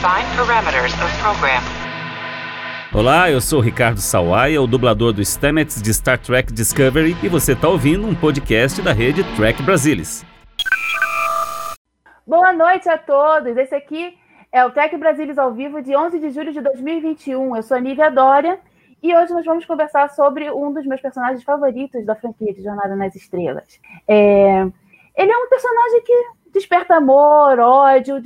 Define parameters of program. Olá, eu sou Ricardo Sawaia, o dublador do Stamets de Star Trek Discovery, e você está ouvindo um podcast da rede Trek Brasilis. Boa noite a todos. Esse aqui é o Trek Brasilis ao vivo de 11 de julho de 2021. Eu sou a Nívia Dória e hoje nós vamos conversar sobre um dos meus personagens favoritos da franquia de Jornada nas Estrelas. É... Ele é um personagem que desperta amor, ódio,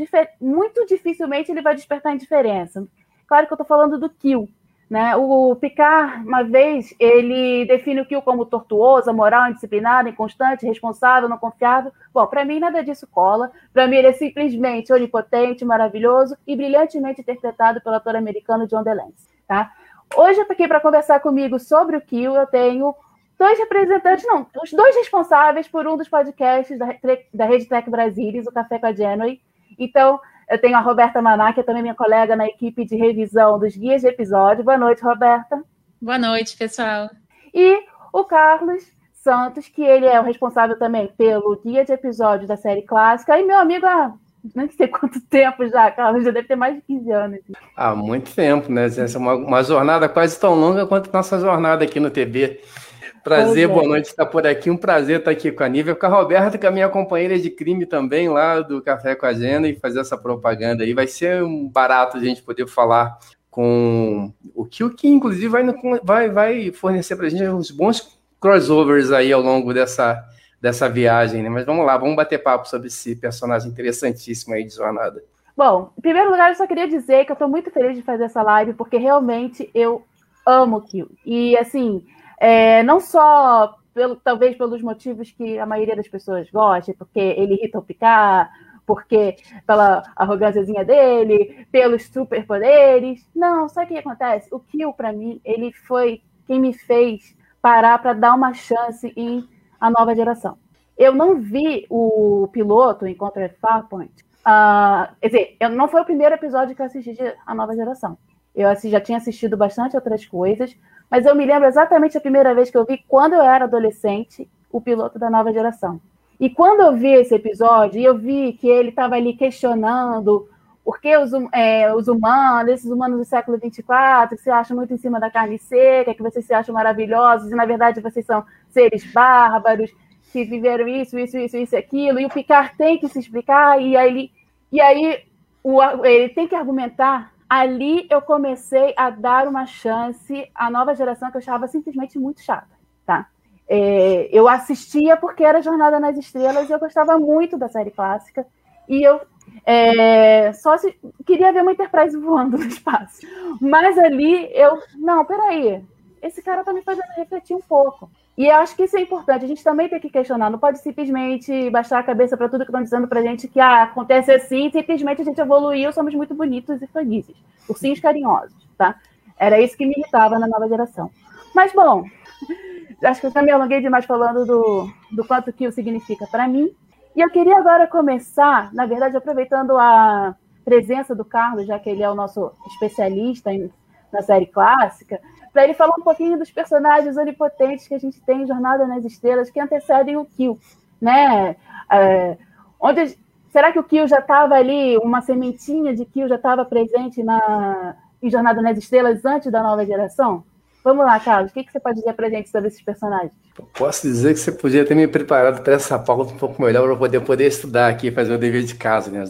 muito dificilmente ele vai despertar indiferença. Claro que eu estou falando do Kill. Né? O Picard, uma vez, ele define o Kill como tortuoso, moral, indisciplinado, inconstante, responsável, não confiável. Bom, para mim nada disso cola. Para mim ele é simplesmente onipotente, maravilhoso e brilhantemente interpretado pelo ator americano John DeLance. Tá? Hoje, aqui para conversar comigo sobre o Kill, eu tenho dois representantes, não, os dois responsáveis por um dos podcasts da, da Rede Tech Brasilis, o Café com a Genoa. Então, eu tenho a Roberta Maná, que é também minha colega na equipe de revisão dos guias de episódio. Boa noite, Roberta. Boa noite, pessoal. E o Carlos Santos, que ele é o responsável também pelo guia de episódio da série clássica. E meu amigo há não sei quanto tempo já, Carlos, já deve ter mais de 15 anos. Há muito tempo, né? Essa é uma, uma jornada quase tão longa quanto nossa jornada aqui no TV. Prazer, boa noite estar por aqui. Um prazer estar aqui com a Nívia, com a Roberta, que é a minha companheira de crime também, lá do Café com a Agenda, e fazer essa propaganda aí. Vai ser um barato a gente poder falar com o que, o que inclusive vai, vai, vai fornecer para a gente uns bons crossovers aí ao longo dessa, dessa viagem, né? Mas vamos lá, vamos bater papo sobre esse personagem interessantíssimo aí de jornada. Bom, em primeiro lugar, eu só queria dizer que eu estou muito feliz de fazer essa live, porque realmente eu amo o Kill. E assim, é, não só pelo, talvez pelos motivos que a maioria das pessoas gosta, porque ele irrita o Picard, porque pela arrogânciazinha dele, pelos superpoderes. Não, sabe o que acontece? O Kill, para mim, ele foi quem me fez parar para dar uma chance em A Nova Geração. Eu não vi o piloto Encounter Farpoint. Uh, quer dizer, eu, não foi o primeiro episódio que eu assisti de A Nova Geração. Eu já tinha assistido bastante outras coisas, mas eu me lembro exatamente a primeira vez que eu vi, quando eu era adolescente, o piloto da nova geração. E quando eu vi esse episódio, eu vi que ele estava ali questionando por que os, hum, é, os, humanos, esses humanos do século 24, que se acham muito em cima da carne seca, que vocês se acham maravilhosos, e na verdade vocês são seres bárbaros, que viveram isso, isso, isso, isso, aquilo, e o Picard tem que se explicar, e aí, e aí o, ele tem que argumentar ali eu comecei a dar uma chance à nova geração que eu achava simplesmente muito chata, tá? É, eu assistia porque era Jornada nas Estrelas e eu gostava muito da série clássica e eu é, só se, queria ver uma Enterprise voando no espaço. Mas ali eu, não, peraí, esse cara tá me fazendo refletir um pouco. E eu acho que isso é importante. A gente também tem que questionar. Não pode simplesmente baixar a cabeça para tudo que estão dizendo para a gente que ah, acontece assim, simplesmente a gente evoluiu, somos muito bonitos e felizes. Ursinhos carinhosos, tá? Era isso que me irritava na nova geração. Mas, bom, acho que eu já me alonguei demais falando do, do quanto que o significa para mim. E eu queria agora começar, na verdade, aproveitando a presença do Carlos, já que ele é o nosso especialista em, na série clássica, para ele falar um pouquinho dos personagens onipotentes que a gente tem em Jornada nas Estrelas, que antecedem o Kill, né? É, onde, será que o Kill já estava ali, uma sementinha de Kill já estava presente na, em Jornada nas Estrelas antes da nova geração? Vamos lá, Carlos, o que, que você pode dizer para a gente sobre esses personagens? Posso dizer que você podia ter me preparado para essa pauta um pouco melhor para poder, poder estudar aqui, fazer o dever de casa. Né?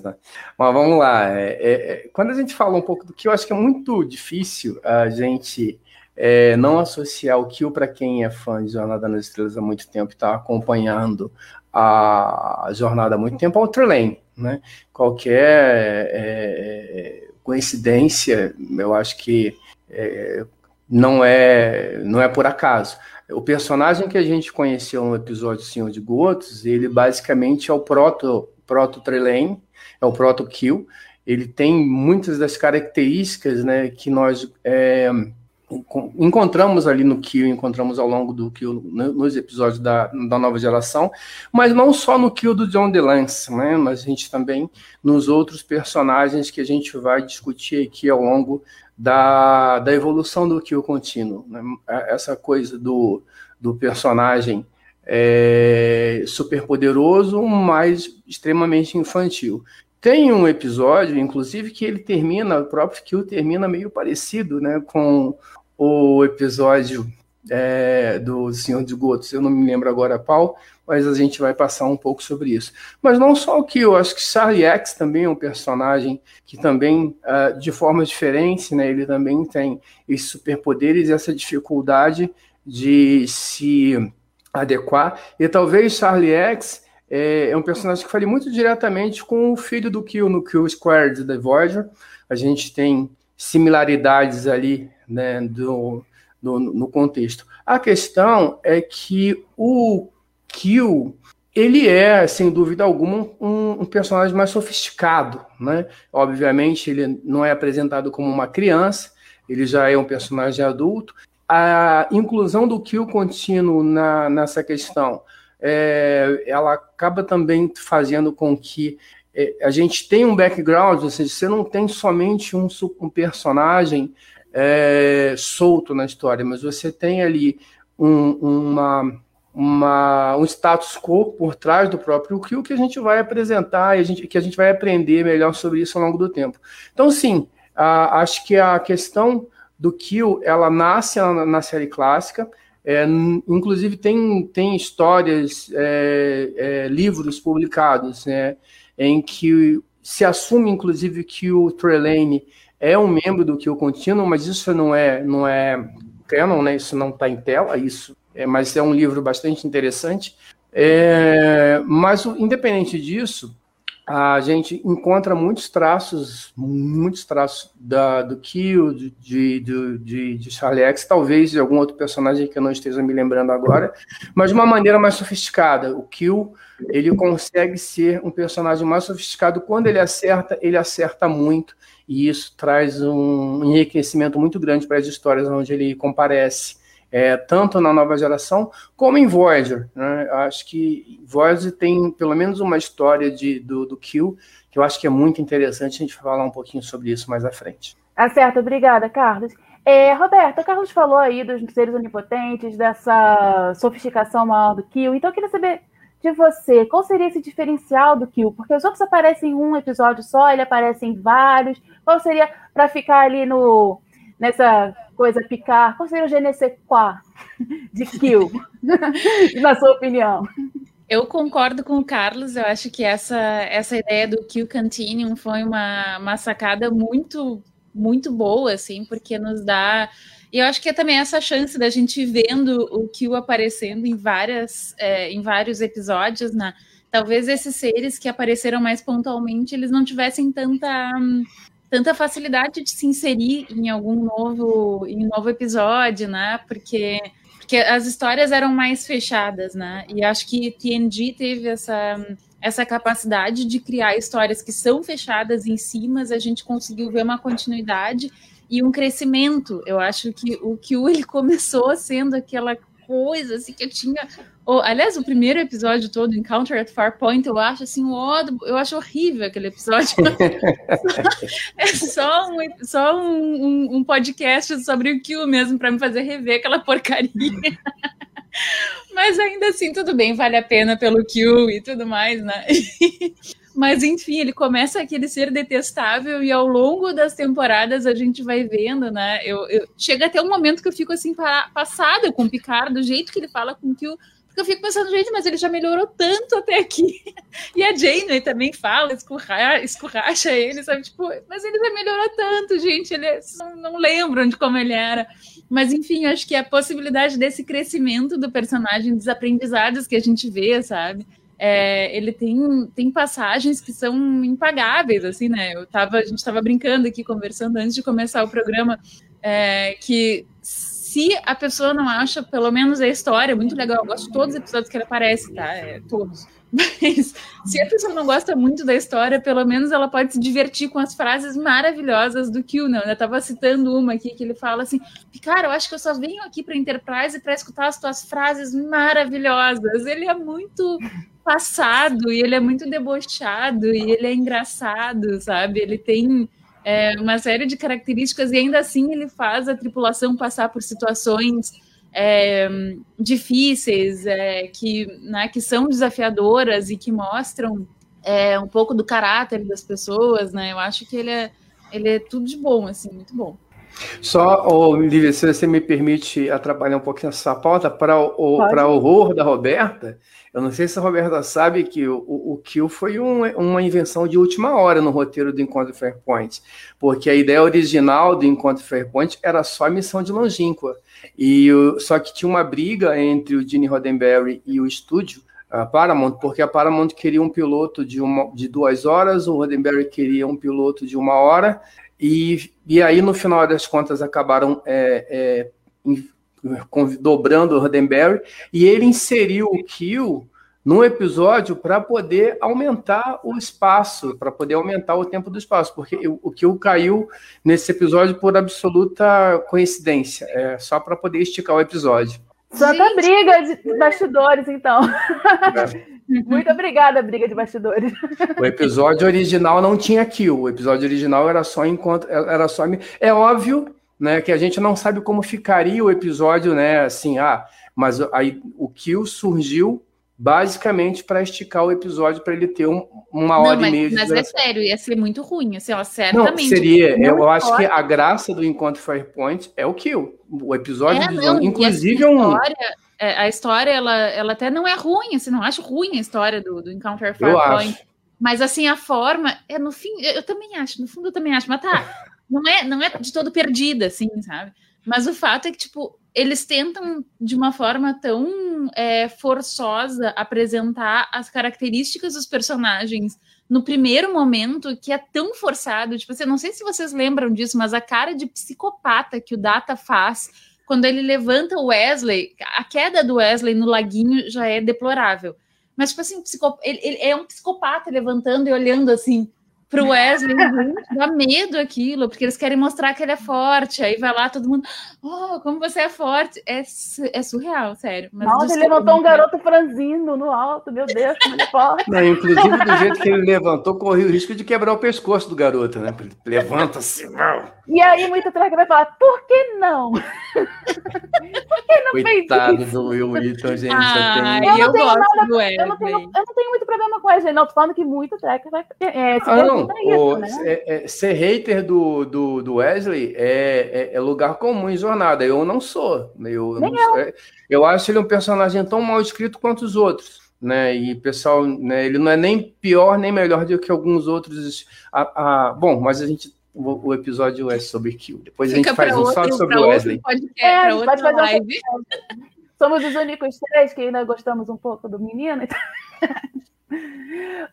Mas vamos lá. É, é, é, quando a gente fala um pouco do que eu acho que é muito difícil a gente é, não associar o Kill para quem é fã de Jornada nas Estrelas há muito tempo está acompanhando a jornada há muito tempo ao Trelane, né? Qualquer é, coincidência, eu acho que é, não é não é por acaso. O personagem que a gente conheceu no episódio Senhor de Gotos, ele basicamente é o proto proto Trelane, é o proto Kill. Ele tem muitas das características, né, que nós é, encontramos ali no Kill, encontramos ao longo do Kill, nos episódios da, da nova geração, mas não só no Kill do John DeLance, né? Mas a gente também nos outros personagens que a gente vai discutir aqui ao longo da, da evolução do Kill contínuo. Né? Essa coisa do, do personagem é, super poderoso, mas extremamente infantil Tem um episódio, inclusive, que ele termina, o próprio Kill termina meio parecido, né, com o episódio é, do Senhor de Gotos. Eu não me lembro agora qual, mas a gente vai passar um pouco sobre isso. Mas não só o Kill, acho que Charlie X também é um personagem que também, uh, de forma diferente, né, ele também tem esses superpoderes e essa dificuldade de se adequar. E talvez Charlie X é, é, um personagem que fale muito diretamente com o filho do Kill no Kill Squared da Voyager. A gente tem similaridades ali né, do, do, no contexto. A questão é que o Kill ele é, sem dúvida alguma, um, um, personagem mais sofisticado. Né? Obviamente, ele não é apresentado como uma criança, ele já é um personagem adulto. A inclusão do kill contínuo na, nessa questão, é, ela acaba também fazendo com que é, a gente tenha um background, ou seja, você não tem somente um, um personagem é, solto na história, mas você tem ali um, uma uma, um status quo por trás do próprio Kill que a gente vai apresentar e a gente, que a gente vai aprender melhor sobre isso ao longo do tempo. Então, sim, a, acho que a questão do Kill, ela nasce na, na série clássica, é, inclusive tem, tem histórias, é, é, livros publicados, né, em que se assume, inclusive, que o Trelane é um membro do Kill contínuo, mas isso não é, não é canon, né, isso não está em tela, isso é, mas é um livro bastante interessante. É, mas, independente disso, a gente encontra muitos traços, muitos traços da, do Kill, de, de, de, de Charlie X, talvez de algum outro personagem que eu não esteja me lembrando agora, mas de uma maneira mais sofisticada. O Kill, ele consegue ser um personagem mais sofisticado. Quando ele acerta, ele acerta muito, e isso traz um enriquecimento muito grande para as histórias onde ele comparece é, tanto na nova geração como em Voyager. Né? Acho que Voyager tem pelo menos uma história de, do, do Kill que eu acho que é muito interessante a gente falar um pouquinho sobre isso mais à frente. Ah, certo, obrigada, Carlos. É, Roberto, o Carlos falou aí dos seres onipotentes, dessa sofisticação maior do Kill, então eu queria saber de você, qual seria esse diferencial do Kill? Porque os outros aparecem em um episódio só, ele aparece em vários. Qual seria para ficar ali no nessa coisa picar? Qual seria o GNC4 de kill, na sua opinião? Eu concordo com o Carlos, eu acho que essa, essa ideia do Kill Continuum foi uma, uma sacada muito, muito boa, assim, porque nos dá. E eu acho que é também essa chance da gente vendo o Kill aparecendo em, várias, é, em vários episódios, né? Talvez esses seres que apareceram mais pontualmente, eles não tivessem tanta tanta facilidade de se inserir em algum novo, em um novo episódio, né? Porque, porque as histórias eram mais fechadas, né? E acho que TNG teve essa, essa capacidade de criar histórias que são fechadas em si, mas a gente conseguiu ver uma continuidade e um crescimento. Eu acho que o que ele começou sendo aquela coisa assim que eu tinha Oh, aliás, o primeiro episódio todo, Encounter at Farpoint, eu acho assim, eu acho horrível aquele episódio. é só um, só um, um, um podcast sobre o Kill mesmo, para me fazer rever aquela porcaria. Mas ainda assim, tudo bem, vale a pena pelo Kill e tudo mais, né? Mas enfim, ele começa aquele ser detestável e ao longo das temporadas a gente vai vendo, né? Eu, eu chega até um momento que eu fico assim passada com o Picard, do jeito que ele fala com o Kill porque eu fico pensando, gente, mas ele já melhorou tanto até aqui. E a Janeway também fala, escurra, escurracha ele, sabe? Tipo, mas ele já melhorou tanto, gente. Ele é, não, não lembram de como ele era. Mas, enfim, acho que a possibilidade desse crescimento do personagem, dos aprendizados que a gente vê, sabe? É, ele tem, tem passagens que são impagáveis, assim, né? Eu tava, a gente estava brincando aqui, conversando antes de começar o programa, é, que se a pessoa não acha, pelo menos a história, é muito legal, eu gosto de todos os episódios que ele aparece, tá? É, todos. Mas se a pessoa não gosta muito da história, pelo menos ela pode se divertir com as frases maravilhosas do Kilnan. Eu estava citando uma aqui que ele fala assim: Cara, eu acho que eu só venho aqui para Enterprise para escutar as tuas frases maravilhosas. Ele é muito passado e ele é muito debochado e ele é engraçado, sabe? Ele tem é, uma série de características e ainda assim ele faz a tripulação passar por situações é, difíceis, é, que, né, que são desafiadoras e que mostram é, um pouco do caráter das pessoas, né? Eu acho que ele é, ele é tudo de bom, assim, muito bom. Só, Olivia, se você me permite atrapalhar um pouquinho essa pauta, para o, para horror da Roberta, eu não sei se a Roberta sabe que o, o Kill foi um, uma invenção de última hora no roteiro do Encontro Fairpoint, porque a ideia original do Encontro Fairpoint era só a missão de Longínqua, e só que tinha uma briga entre o Gene Roddenberry e o estúdio, a Paramount, porque a Paramount queria um piloto de, uma, de duas horas, o Roddenberry queria um piloto de uma hora, e, e aí, no final das contas, acabaram é, é, dobrando o Roddenberry e ele inseriu o Kill num episódio para poder aumentar o espaço, para poder aumentar o tempo do espaço, porque o Kill caiu nesse episódio por absoluta coincidência, é só para poder esticar o episódio. Santa Gente. briga de bastidores, então. É. Muito obrigada, briga de bastidores. O episódio original não tinha kill. O episódio original era só enquanto era só é óbvio, né, que a gente não sabe como ficaria o episódio, né, assim, ah, mas aí o kill surgiu basicamente para esticar o episódio para ele ter um, uma hora não, mas, e meia de Mas é sério, ia ser muito ruim, assim, ó, certamente. Não, seria, não eu acho que a graça do Encontro Firepoint é o kill. O episódio, é, não, inclusive, é um... História, é, a história, ela, ela até não é ruim, assim, não acho ruim a história do, do Encounter Firepoint. Mas, assim, a forma, é no fim, eu, eu também acho, no fundo eu também acho, mas tá, não é, não é de todo perdida, assim, sabe? Mas o fato é que, tipo, eles tentam, de uma forma tão é, forçosa, apresentar as características dos personagens no primeiro momento que é tão forçado. Tipo assim, não sei se vocês lembram disso, mas a cara de psicopata que o Data faz quando ele levanta o Wesley, a queda do Wesley no laguinho já é deplorável. Mas, tipo assim, ele, ele é um psicopata levantando e olhando assim pro Wesley, dá medo aquilo, porque eles querem mostrar que ele é forte. Aí vai lá todo mundo, oh, como você é forte. É, é surreal, sério. Mas Nossa, ele levantou um garoto franzino no alto, meu Deus, como ele é forte. Não, inclusive, do jeito que ele levantou, correu o risco de quebrar o pescoço do garoto, né? Levanta assim, mal. E aí, muita traga vai falar, por que não? por que não Coitado fez isso? do Will Wheaton, gente. Ah, eu, eu, gosto nada, do Wesley. Eu não, tenho, eu não tenho muito problema com o Wesley, não. Tô falando que muito track vai... É, ah, não, o, né? é, é, ser hater do, do, do Wesley é, é, é, lugar comum em jornada. Eu não sou. Eu, não, eu. É, eu acho ele um personagem tão mal escrito quanto os outros. Né, e pessoal, né, ele não é nem pior nem melhor do que alguns outros. A, a, bom, mas a gente o, o, episódio é sobre Kill. Depois Fica a gente faz um só sobre o Wesley. Podcast, é, pode fazer live. Somos os únicos três que ainda gostamos um pouco do menino. Então...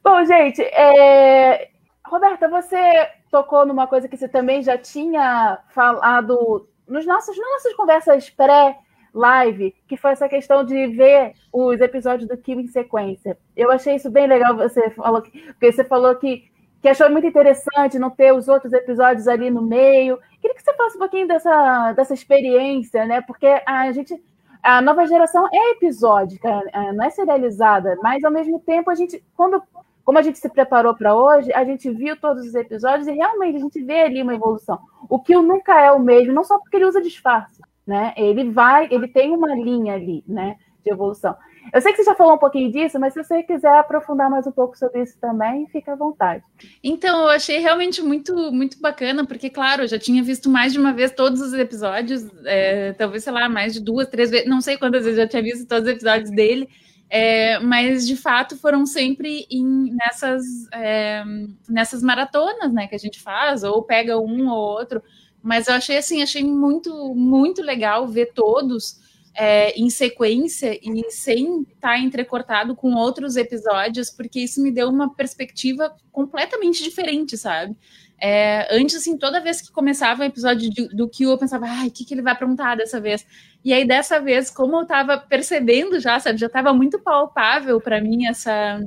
Bom, gente, é, Roberta, você tocou numa coisa que você também já tinha falado nos nossos, nas nossas conversas pré-live, que foi essa questão de ver os episódios do Kill em sequência. Eu achei isso bem legal, você falou, porque você falou que, que achou muito interessante não ter os outros episódios ali no meio. Queria que você falasse um pouquinho dessa, dessa experiência, né? Porque a gente. A nova geração é episódica, é, não é serializada, mas ao mesmo tempo a gente, quando como a gente se preparou para hoje, a gente viu todos os episódios e realmente a gente vê ali uma evolução. O Kill nunca é o mesmo, não só porque ele usa disfarce, né? Ele vai, ele tem uma linha ali, né, de evolução. Eu sei que você já falou um pouquinho disso, mas se você quiser aprofundar mais um pouco sobre isso também, fica à vontade. Então, eu achei realmente muito, muito bacana, porque, claro, eu já tinha visto mais de uma vez todos os episódios, é, talvez, sei lá, mais de duas, três vezes, não sei quantas vezes eu já tinha visto todos os episódios dele. É, mas de fato foram sempre em, nessas, é, nessas maratonas né, que a gente faz, ou pega um ou outro. Mas eu achei assim, achei muito, muito legal ver todos é, em sequência e sem estar tá entrecortado com outros episódios, porque isso me deu uma perspectiva completamente diferente, sabe? É, antes, assim, toda vez que começava o episódio de, do Q, eu pensava, ai, o que, que ele vai aprontar dessa vez? E aí, dessa vez, como eu estava percebendo já, sabe, já estava muito palpável para mim essa,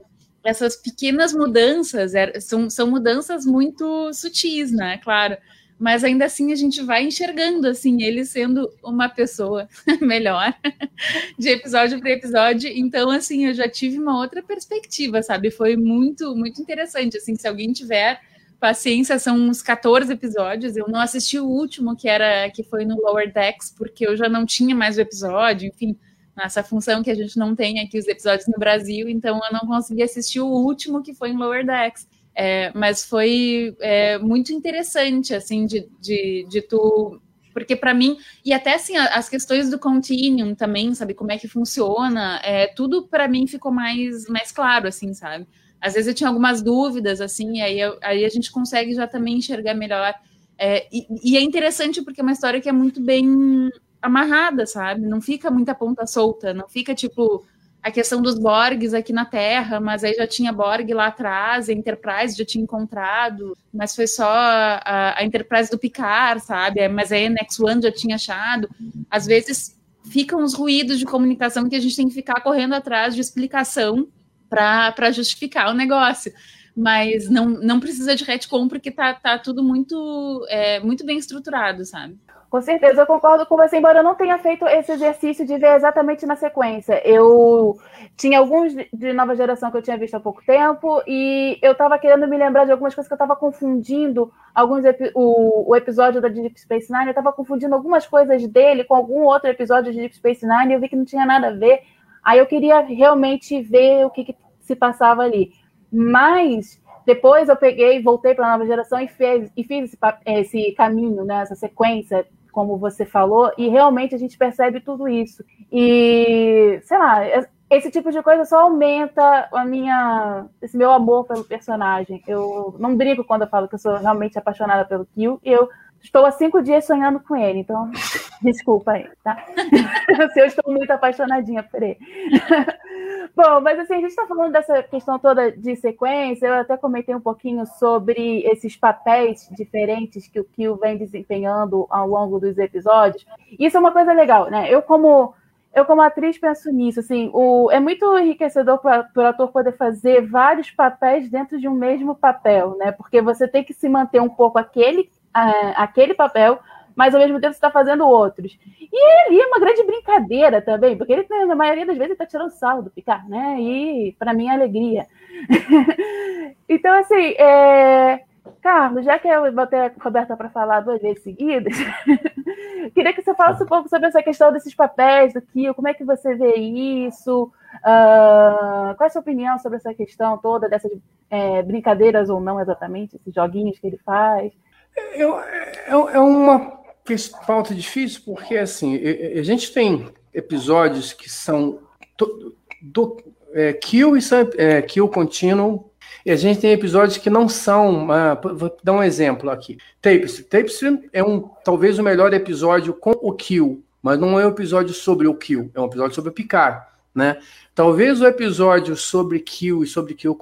essas pequenas mudanças, é, são, são mudanças muito sutis, né, claro, mas ainda assim a gente vai enxergando, assim, ele sendo uma pessoa melhor, de episódio para episódio, então, assim, eu já tive uma outra perspectiva, sabe, foi muito, muito interessante, assim, se alguém tiver Paciência, são uns 14 episódios. Eu não assisti o último, que era que foi no Lower Decks, porque eu já não tinha mais o episódio, enfim. nessa função que a gente não tem aqui os episódios no Brasil, então eu não consegui assistir o último que foi em Lower Decks. É, mas foi é, muito interessante, assim, de, de, de tu porque para mim, e até assim, as questões do Continuum também, sabe, como é que funciona, é, tudo para mim ficou mais, mais claro, assim, sabe? Às vezes eu tinha algumas dúvidas, assim, aí, eu, aí a gente consegue já também enxergar melhor. É, e, e, é interessante porque é uma história que é muito bem amarrada, sabe? Não fica muita ponta solta, não fica tipo a questão dos Borgs aqui na Terra, mas aí já tinha Borg lá atrás, a Enterprise já tinha encontrado, mas foi só a, a Enterprise do Picard, sabe? Mas aí a Next One já tinha achado. Às vezes ficam os ruídos de comunicação que a gente tem que ficar correndo atrás de explicação para justificar o negócio. Mas não, não precisa de retcon porque tá, tá tudo muito, é, muito bem estruturado, sabe? Com certeza, eu concordo com você, embora eu não tenha feito esse exercício de ver exatamente na sequência. Eu tinha alguns de nova geração que eu tinha visto há pouco tempo, e eu estava querendo me lembrar de algumas coisas que eu estava confundindo. Alguns o, o, episódio da Deep Space Nine, eu estava confundindo algumas coisas dele com algum outro episódio de Deep Space Nine, e eu vi que não tinha nada a ver. Aí eu queria realmente ver o que, que se passava ali. Mas depois eu peguei, voltei para a nova geração e, e fiz esse, esse caminho, né, essa sequência como você falou, e realmente a gente percebe tudo isso. E, sei lá, esse tipo de coisa só aumenta a minha, esse meu amor pelo personagem. Eu não brigo quando eu falo que eu sou realmente apaixonada pelo Kill, eu estou há cinco dias sonhando com ele, então desculpa aí, tá? Se eu estou muito apaixonadinha por ele. Bom, mas assim, a gente está falando dessa questão toda de sequência, eu até comentei um pouquinho sobre esses papéis diferentes que o Kill vem desempenhando ao longo dos episódios. Isso é uma coisa legal, né? Eu, como eu como atriz penso nisso, assim, o, é muito enriquecedor para o ator poder fazer vários papéis dentro de um mesmo papel, né? Porque você tem que se manter um pouco aquele, aquele papel, mas ao mesmo tempo você está fazendo outros. E ali é uma grande brincadeira também, porque ele, na maioria das vezes, está tirando sal do Picard, né? E para mim é alegria. então, assim, é... Carlos, já que eu botei a Roberta para falar duas vezes seguidas, queria que você falasse um pouco sobre essa questão desses papéis do Kio, como é que você vê isso? Uh, qual é a sua opinião sobre essa questão toda, dessas é, brincadeiras ou não exatamente, esses joguinhos que ele faz? É, é, é uma falta difícil porque assim a gente tem episódios que são do, do é, kill e é, kill contínuo e a gente tem episódios que não são uh, vou dar um exemplo aqui. Tapestry. Tapestry é um talvez o melhor episódio com o kill mas não é um episódio sobre o kill é um episódio sobre o Picard né Talvez o episódio sobre Kill e sobre Kill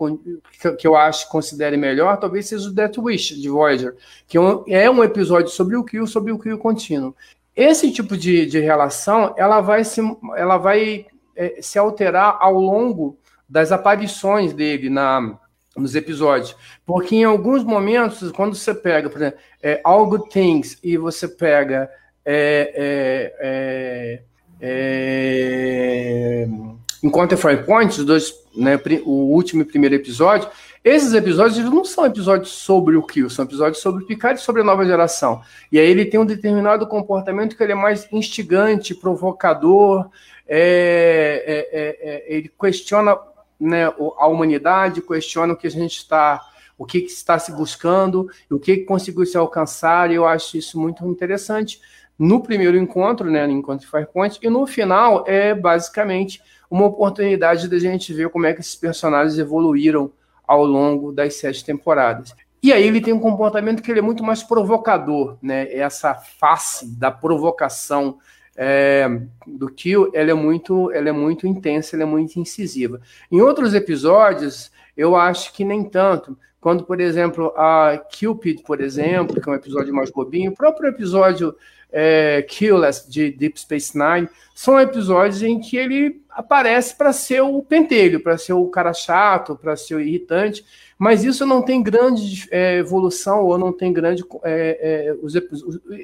que eu acho considere melhor, talvez seja o Death Wish de Voyager, que é um episódio sobre o Kill, sobre o Kill contínuo. Esse tipo de, de relação, ela vai se, ela vai é, se alterar ao longo das aparições dele na, nos episódios. Porque em alguns momentos, quando você pega, por exemplo, é, All Good Things e você pega é, é, é, é Enquanto Fire Point, os dois, né, o último e primeiro episódio, esses episódios não são episódios sobre o Kill, são episódios sobre o Picard e sobre a nova geração. E aí ele tem um determinado comportamento que ele é mais instigante, provocador, é, é, é, é ele questiona né, a humanidade, questiona o que a gente está, o que, que está se buscando, o que, que conseguiu se alcançar, e eu acho isso muito interessante no primeiro encontro, né, no encontro de Firepoint, e no final é basicamente uma oportunidade da gente ver como é que esses personagens evoluíram ao longo das sete temporadas. E aí ele tem um comportamento que ele é muito mais provocador, né? Essa face da provocação é, do Kill, ela é muito, ela é muito intensa, ela é muito incisiva. Em outros episódios, eu acho que nem tanto. Quando, por exemplo, a Cupid, por exemplo, que é um episódio mais bobinho, o próprio episódio é, Killless de Deep Space Nine, são episódios em que ele aparece para ser o pentelho, para ser o cara chato, para ser o irritante, mas isso não tem grande é, evolução ou não tem grande. É, é os,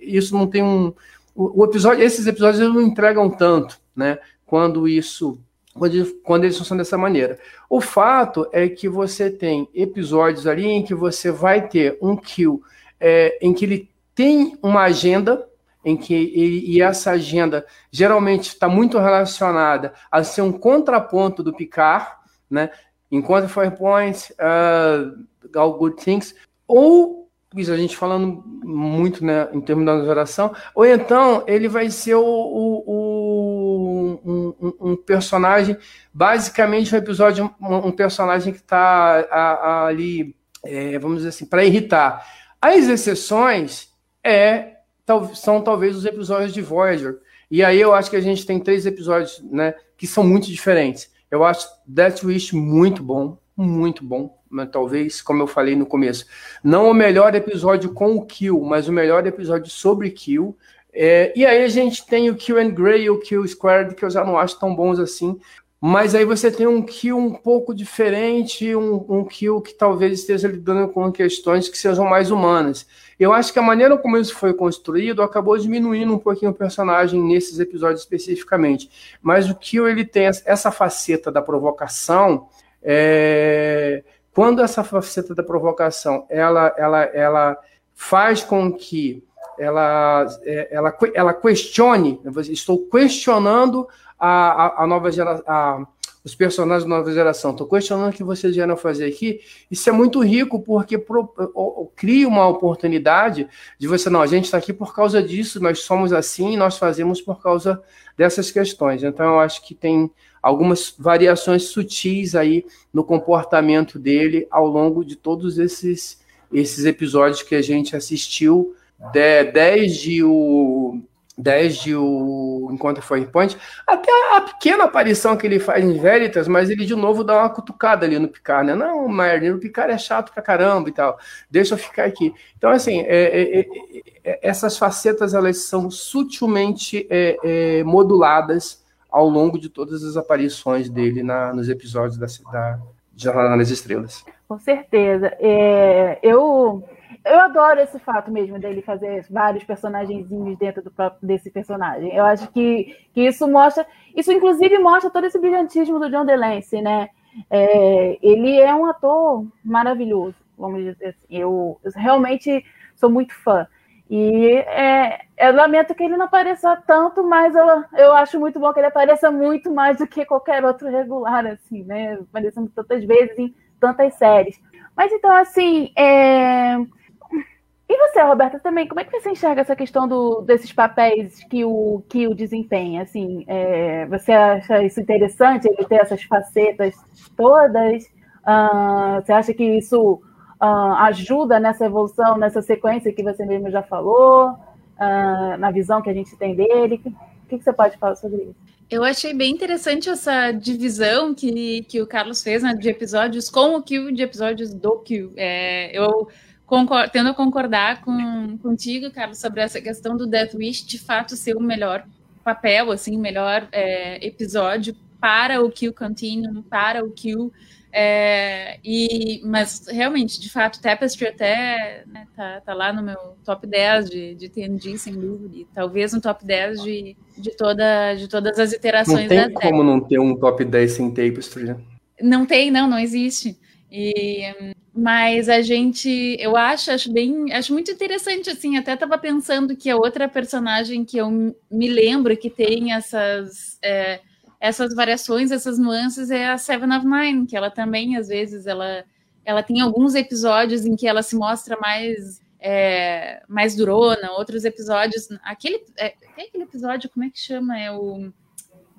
isso não tem um. O, episódio, esses episódios não entregam tanto, né? Quando isso. Quando, eles funcionam dessa maneira. O fato é que você tem episódios ali em que você vai ter um kill é, em que ele tem uma agenda, em que ele, e essa agenda geralmente está muito relacionada a ser um contraponto do Picard, né? Enquanto Firepoint, uh, All Good Things, ou isso a gente falando muito né, em termos da geração, ou então ele vai ser o, o, o um, um, personagem, basicamente um episódio, um, um personagem que está ali, é, vamos dizer assim, para irritar. As exceções é, são talvez os episódios de Voyager. E aí eu acho que a gente tem três episódios né, que são muito diferentes. Eu acho Death Wish muito bom, muito bom mas talvez, como eu falei no começo, não o melhor episódio com o Kill, mas o melhor episódio sobre Kill. É, e aí a gente tem o Kill and Grey e o Kill Squared, que eu já não acho tão bons assim. Mas aí você tem um kill um pouco diferente, um, um kill que talvez esteja lidando com questões que sejam mais humanas. Eu acho que a maneira como isso foi construído acabou diminuindo um pouquinho o personagem nesses episódios especificamente. Mas o kill ele tem essa faceta da provocação. É quando essa faceta da provocação ela, ela, ela faz com que ela, é, ela, ela questione, estou questionando a, a, a nova geração, os personagens da nova geração, estou questionando o que vocês vieram fazer aqui. Isso é muito rico, porque pro, cria uma oportunidade de você, não, a gente está aqui por causa disso, nós somos assim, nós fazemos por causa dessas questões. Então, eu acho que tem algumas variações sutis aí no comportamento dele ao longo de todos esses, esses episódios que a gente assistiu, de, desde o desde o Encontro Point, até a pequena aparição que ele faz em Veritas, mas ele de novo dá uma cutucada ali no Picard, né? Não, Merlin, o Picard é chato pra caramba e tal, deixa eu ficar aqui. Então, assim, é, é, é, essas facetas, elas são sutilmente é, é, moduladas ao longo de todas as aparições dele na, nos episódios da, da Jornada nas Estrelas. Com certeza. É, eu, eu adoro esse fato mesmo dele fazer vários personagenzinhos dentro do próprio, desse personagem. Eu acho que, que isso mostra, isso inclusive mostra todo esse brilhantismo do John DeLancey, né? É, ele é um ator maravilhoso, vamos dizer assim. Eu, eu realmente sou muito fã. E é, eu lamento que ele não apareça tanto, mas eu, eu acho muito bom que ele apareça muito mais do que qualquer outro regular, assim, né? Aparecendo tantas vezes em tantas séries. Mas então, assim, é... e você, Roberta, também, como é que você enxerga essa questão do, desses papéis que o, que o desempenha? Assim, é... você acha isso interessante, ele ter essas facetas todas? Uh, você acha que isso uh, ajuda nessa evolução, nessa sequência que você mesmo já falou, uh, na visão que a gente tem dele? O que, que você pode falar sobre isso? Eu achei bem interessante essa divisão que, que o Carlos fez né, de episódios com o Kill de episódios do Kill. É, eu tendo a concordar com, contigo, Carlos, sobre essa questão do Death Wish de fato ser o melhor papel, assim, o melhor é, episódio para o Kill Continuum, para o Kill é, e, mas realmente, de fato, Tapestry até né, tá, tá, lá no meu top 10 de, de TNG, sem dúvida, e talvez no top 10 de, de, toda, de todas as iterações não tem como não ter um top 10 sem Tapestry, né? Não tem, não, não existe. E, mas a gente, eu acho, acho bem, acho muito interessante, assim, até estava pensando que a outra personagem que eu me lembro que tem essas... É, essas variações, essas nuances é a Seven of Nine, que ela também, às vezes, ela, ela tem alguns episódios em que ela se mostra mais é, mais durona, outros episódios. Aquele, é, tem aquele episódio, como é que chama? É o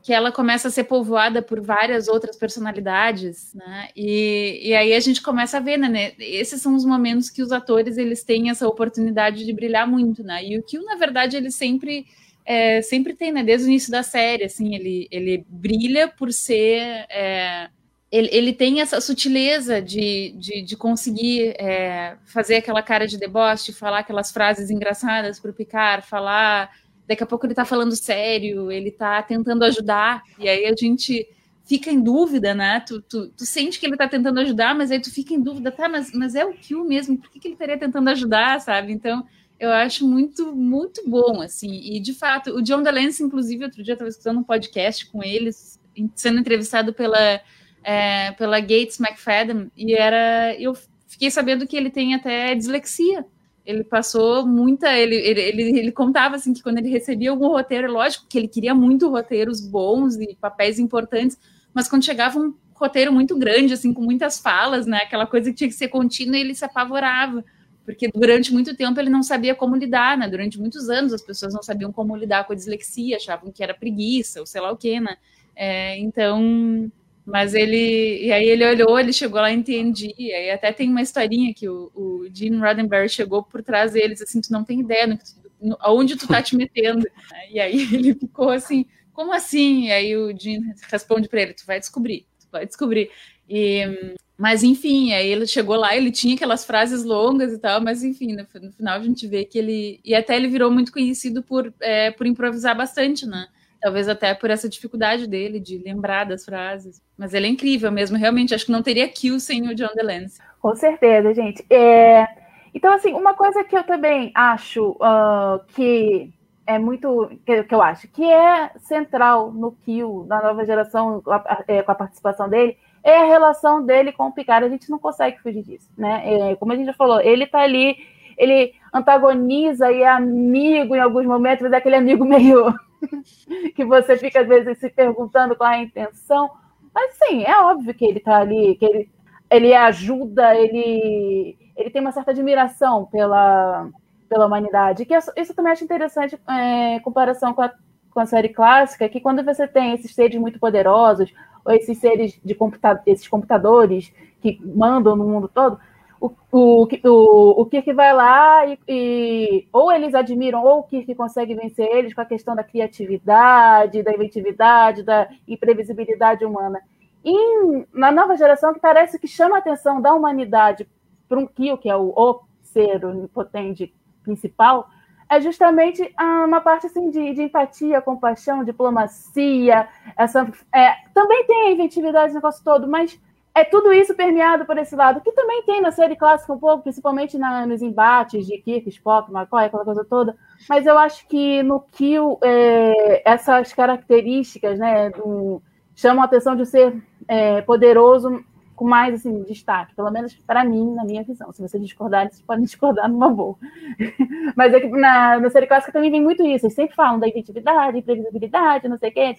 que ela começa a ser povoada por várias outras personalidades, né? E, e aí a gente começa a ver, né? Esses são os momentos que os atores eles têm essa oportunidade de brilhar muito, né? E o que na verdade ele sempre é, sempre tem, né? Desde o início da série, assim, ele, ele brilha por ser. É, ele, ele tem essa sutileza de, de, de conseguir é, fazer aquela cara de deboche, falar aquelas frases engraçadas para o Picard, falar. Daqui a pouco ele está falando sério, ele está tentando ajudar, e aí a gente fica em dúvida, né? Tu, tu, tu sente que ele está tentando ajudar, mas aí tu fica em dúvida, tá? Mas, mas é o Q mesmo, por que, que ele estaria tentando ajudar, sabe? Então eu acho muito, muito bom, assim. E, de fato, o John DeLance, inclusive, outro dia eu estava escutando um podcast com eles, sendo entrevistado pela, é, pela Gates McFadden, e era... Eu fiquei sabendo que ele tem até dislexia. ele passou muita. Ele, ele, ele, ele, contava assim que quando ele recebia algum roteiro, lógico que ele queria muito roteiros bons e papéis importantes, mas quando chegava um roteiro muito grande, assim, com muitas falas, né? Aquela coisa que tinha que ser contínua, ele se apavorava. Porque durante muito tempo ele não sabia como lidar, né? Durante muitos anos as pessoas não sabiam como lidar com a dislexia, achavam que era preguiça, ou sei lá o quê, né? É, então, mas ele. E aí ele olhou, ele chegou lá, entendi. E aí até tem uma historinha que o, o Gene Roddenberry chegou por trás deles, assim, tu não tem ideia no, no, aonde tu tá te metendo. E aí ele ficou assim, como assim? E aí o Gene responde para ele, tu vai descobrir, tu vai descobrir. E, mas enfim, aí ele chegou lá, ele tinha aquelas frases longas e tal, mas enfim, no, no final a gente vê que ele. E até ele virou muito conhecido por, é, por improvisar bastante, né? Talvez até por essa dificuldade dele de lembrar das frases. Mas ele é incrível mesmo, realmente. Acho que não teria kill sem o John DeLance. Com certeza, gente. É... Então, assim, uma coisa que eu também acho uh, que é muito. Que, que, eu acho que é central no Kill, na nova geração, a, é, com a participação dele, é a relação dele com o Picard. A gente não consegue fugir disso, né? É, como a gente já falou, ele tá ali, ele antagoniza e é amigo em alguns momentos, mas é aquele amigo meio que você fica às vezes se perguntando qual é a intenção. Mas sim, é óbvio que ele está ali, que ele, ele ajuda, ele, ele tem uma certa admiração pela, pela humanidade. Que isso, isso também acho interessante é, em comparação com a, com a série clássica, que quando você tem esses seres muito poderosos, esses seres de computa esses computadores que mandam no mundo todo, o, o, o, o Kirk vai lá e, e, ou eles admiram, ou o Kirk consegue vencer eles com a questão da criatividade, da inventividade, da imprevisibilidade humana. E na nova geração, que parece que chama a atenção da humanidade para um Kill, que é o, o ser onipotente principal, é justamente uma parte assim, de, de empatia, compaixão, diplomacia. Essa, é, também tem a inventividade no negócio todo, mas é tudo isso permeado por esse lado, que também tem na série clássica um pouco, principalmente na, nos embates de Kirk, Spock, McCoy, aquela coisa toda. Mas eu acho que no Kill, é, essas características né, do, chamam a atenção de ser é, poderoso com mais assim, destaque, pelo menos para mim, na minha visão. Se vocês discordarem, vocês podem discordar numa boa. Mas é que na, na série clássica também vem muito isso. Eles sempre falam da inventividade, imprevisibilidade, não sei o quê,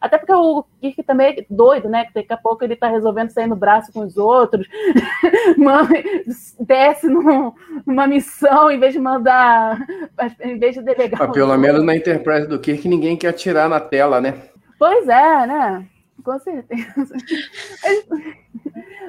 até porque o Kirk também é doido, né? Que daqui a pouco ele está resolvendo sair no braço com os outros, desce num, numa missão em vez de mandar, em vez de delegar. Mas pelo menos na Enterprise do Kirk ninguém quer atirar na tela, né? Pois é, né? Com certeza.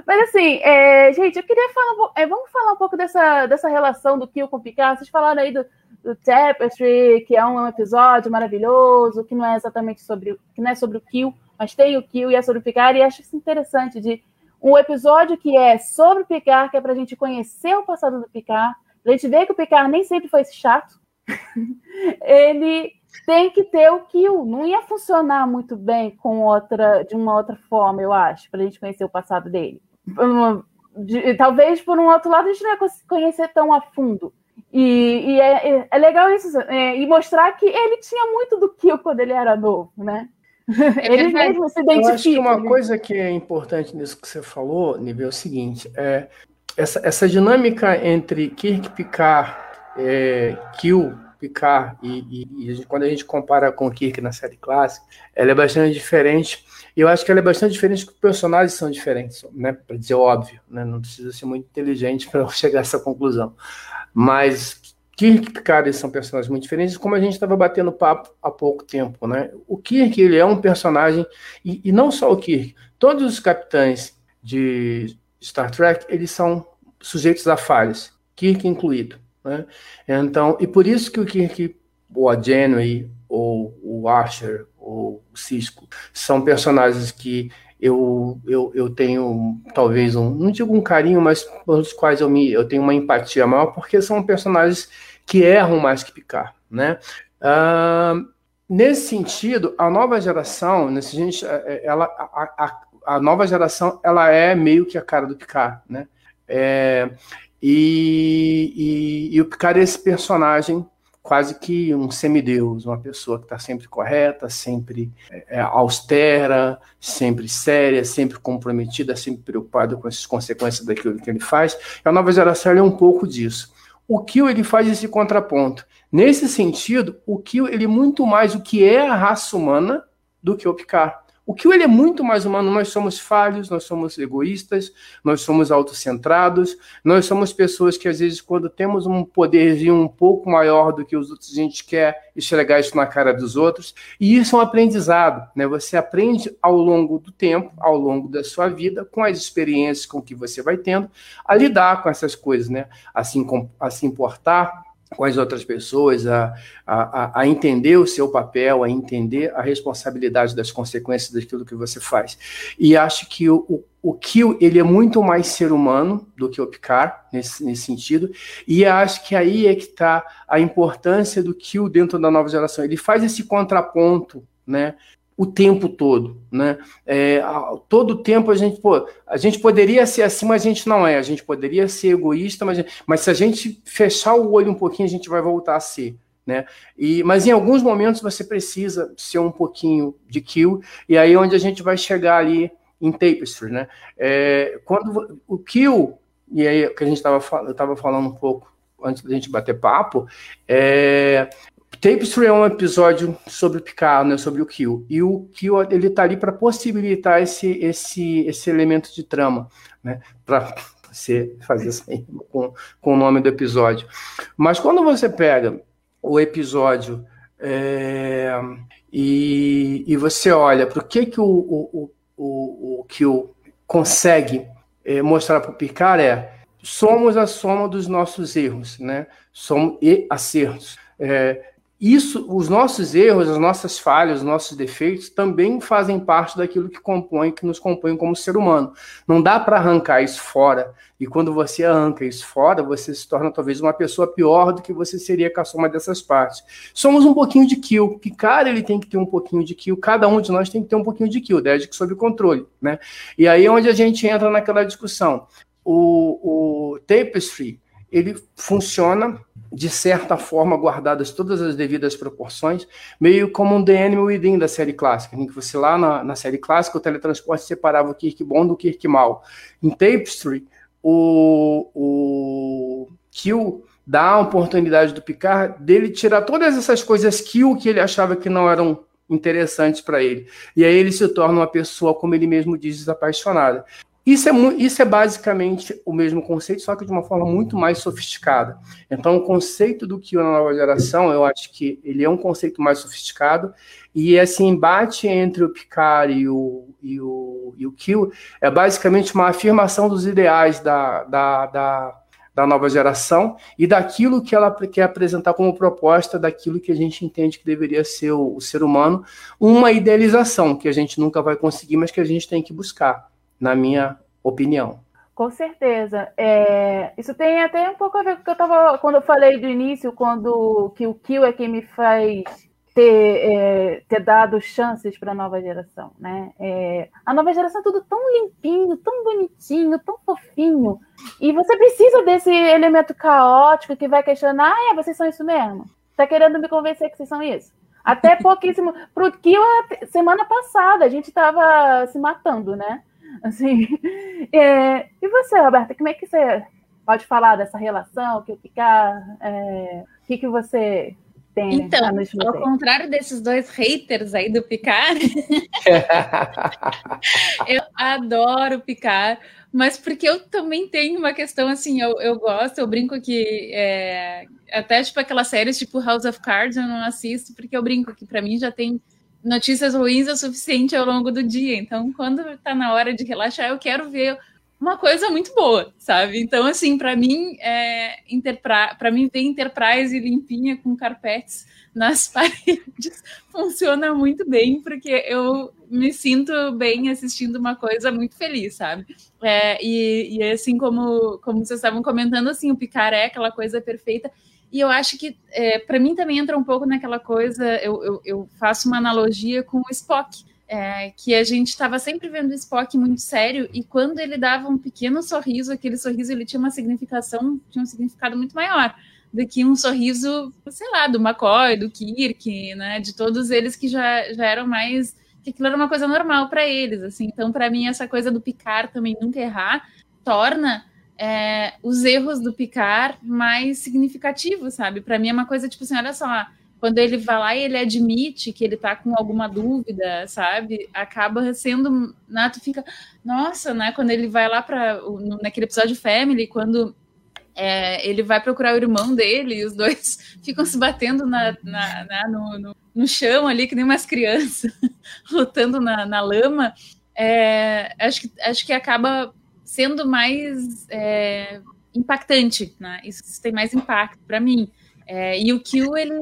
Mas assim, é, gente, eu queria falar, é, vamos falar um pouco dessa, dessa relação do Kill com o Picard. Vocês falaram aí do, do Tapestry, que é um episódio maravilhoso, que não é exatamente sobre, que não é sobre o Kill, mas tem o Kill e é sobre o Picard, e acho isso interessante de um episódio que é sobre o Picard, que é para a gente conhecer o passado do Picard, a gente ver que o Picard nem sempre foi esse chato. ele tem que ter o kill. Não ia funcionar muito bem com outra, de uma outra forma, eu acho, para a gente conhecer o passado dele. De, talvez por um outro lado a gente não ia conhecer tão a fundo. E, e é, é, é, legal isso, é, e mostrar que ele tinha muito do kill quando ele era novo, né? É ele mesmo se identifica. Eu acho que uma coisa que é importante nisso que você falou, nível é o seguinte, é essa, essa dinâmica entre Kirk Picard, é, Kill Picard e, e, e, quando a gente compara com o Kirk na série clássica, ela é bastante diferente. E eu acho que ela é bastante diferente porque os personagens são diferentes, né? Para dizer óbvio, né? Não precisa ser muito inteligente para chegar a essa conclusão. Mas Kirk e Picard são personagens muito diferentes, como a gente estava batendo papo há pouco tempo, né? O Kirk ele é um personagem e, e não só o Kirk, todos os capitães de Star Trek eles são sujeitos a falhas, Kirk incluído. Né? Então, e por isso que o Kirk, ou a Janeway, ou o Archer, ou o Cisco, são personagens que eu, eu, eu tenho talvez um, não digo um carinho, mas pelos quais eu, me, eu tenho uma empatia maior, porque são personagens que erram mais que picar, né? Uh, nesse sentido, a nova geração, nesse gente, é, é, ela, a, a, a, nova geração, ela é meio que a cara do Picard, né? É, e, e, e o Picard é esse personagem quase que um semideus, uma pessoa que está sempre correta, sempre é, é, austera, sempre séria, sempre comprometida, sempre preocupada com as consequências daquilo que ele faz. A nova geração é um pouco disso. o Kill ele faz esse contraponto. Nesse sentido, o Kill ele é muito mais o que é a raça humana do que o Picard. O que ele é muito mais humano, nós somos falhos, nós somos egoístas, nós somos autocentrados, nós somos pessoas que às vezes quando temos um poderzinho um pouco maior do que os outros, a gente quer esfregar isso na cara dos outros, e isso é um aprendizado, né? Você aprende ao longo do tempo, ao longo da sua vida, com as experiências com que você vai tendo, a lidar com essas coisas, né? Assim, a se importar, com as outras pessoas, a, a, a, entender o seu papel, a entender a responsabilidade das consequências daquilo que você faz. E acho que o, o, o Kill ele é muito mais ser humano do que o Picard, nesse, nesse sentido, e acho que aí é que está a importância do Kill dentro da nova geração. Ele faz esse contraponto né, o tempo todo, né? É, todo tempo a gente, pô, a gente poderia ser assim, mas a gente não é. A gente poderia ser egoísta, mas, mas se a gente fechar o olho um pouquinho, a gente vai voltar a ser. Né? E, mas em alguns momentos você precisa ser um pouquinho de kill, e aí é onde a gente vai chegar ali em Tapestry. Né? É, quando o kill, e aí que a gente estava falando um pouco antes da gente bater papo, é, Tapestry é um episódio sobre o Picard, né, sobre o Kill. E o Kill ele tá ali para possibilitar esse, esse, esse elemento de trama, né, para você fazer assim com, com o nome do episódio. Mas quando você pega o episódio é, e, e você olha para o que, que o, o, o, o Kill consegue é, mostrar para o Picard é somos a soma dos nossos erros, né? Somos e acertos. É, isso, os nossos erros, as nossas falhas, os nossos defeitos também fazem parte daquilo que compõe, que nos compõe como ser humano. Não dá para arrancar isso fora. E quando você arranca isso fora, você se torna talvez uma pessoa pior do que você seria com a soma dessas partes. Somos um pouquinho de kill. Picard ele tem que ter um pouquinho de kill. Cada um de nós tem que ter um pouquinho de kill, desde que sob controle, né? E aí é onde a gente entra naquela discussão. O, o Tapestry ele funciona de certa forma, guardadas todas as devidas proporções, meio como um The Animal Within da série clássica, em que você lá na, na série clássica o teletransporte separava o Kirk bom do Kirk mal. Em Tapestry, o, o Kill dá a oportunidade do Picard dele tirar todas essas coisas Kill que ele achava que não eram interessantes para ele. E aí ele se torna uma pessoa, como ele mesmo diz, desapaixonada. Isso é, isso é basicamente o mesmo conceito, só que de uma forma muito mais sofisticada. Então, o conceito do Kyo na nova geração, eu acho que ele é um conceito mais sofisticado, e esse embate entre o Picard e o, e o, e o Kyo é basicamente uma afirmação dos ideais da, da, da, da nova geração e daquilo que ela quer apresentar como proposta, daquilo que a gente entende que deveria ser o, o ser humano, uma idealização que a gente nunca vai conseguir, mas que a gente tem que buscar na minha opinião. Com certeza. É, isso tem até um pouco a ver com o que eu estava. Quando eu falei do início, quando que o Kill é quem me faz ter, é, ter dado chances para a nova geração. Né? É, a nova geração é tudo tão limpinho, tão bonitinho, tão fofinho. E você precisa desse elemento caótico que vai questionar: ah, é, vocês são isso mesmo? Está querendo me convencer que vocês são isso? Até pouquíssimo. Pro Kill, semana passada, a gente estava se matando, né? Assim, é, e você, Roberta, como é que você pode falar dessa relação, que ficar, é, o que, que você tem então, ao contrário desses dois haters aí do Picard, eu adoro Picard, mas porque eu também tenho uma questão assim, eu, eu gosto, eu brinco que é, até tipo aquelas séries tipo House of Cards eu não assisto, porque eu brinco que para mim já tem notícias ruins é o suficiente ao longo do dia. Então, quando tá na hora de relaxar, eu quero ver uma coisa muito boa, sabe? Então, assim, para mim, é, para mim ver Enterprise limpinha com carpetes nas paredes funciona muito bem, porque eu me sinto bem assistindo uma coisa muito feliz, sabe? É, e, e assim como, como vocês estavam comentando, assim, o Picard é aquela coisa perfeita. E eu acho que, é, para mim, também entra um pouco naquela coisa. Eu, eu, eu faço uma analogia com o Spock, é, que a gente estava sempre vendo o Spock muito sério, e quando ele dava um pequeno sorriso, aquele sorriso ele tinha uma significação, tinha um significado muito maior do que um sorriso, sei lá, do McCoy, do Kirk, né, de todos eles que já, já eram mais que aquilo era uma coisa normal para eles, assim. Então, para mim, essa coisa do picar também nunca errar torna é, os erros do Picard mais significativos, sabe? Para mim é uma coisa tipo assim, olha só, quando ele vai lá e ele admite que ele tá com alguma dúvida, sabe? Acaba sendo, né, tu fica, nossa, né, quando ele vai lá para naquele episódio Family, quando é, ele vai procurar o irmão dele e os dois ficam se batendo na, na, na no, no, no, chão ali, que nem umas crianças, lutando na, na lama. É, acho, que, acho que acaba sendo mais é, impactante, né? Isso, isso, tem mais impacto para mim. É, e o Q, ele,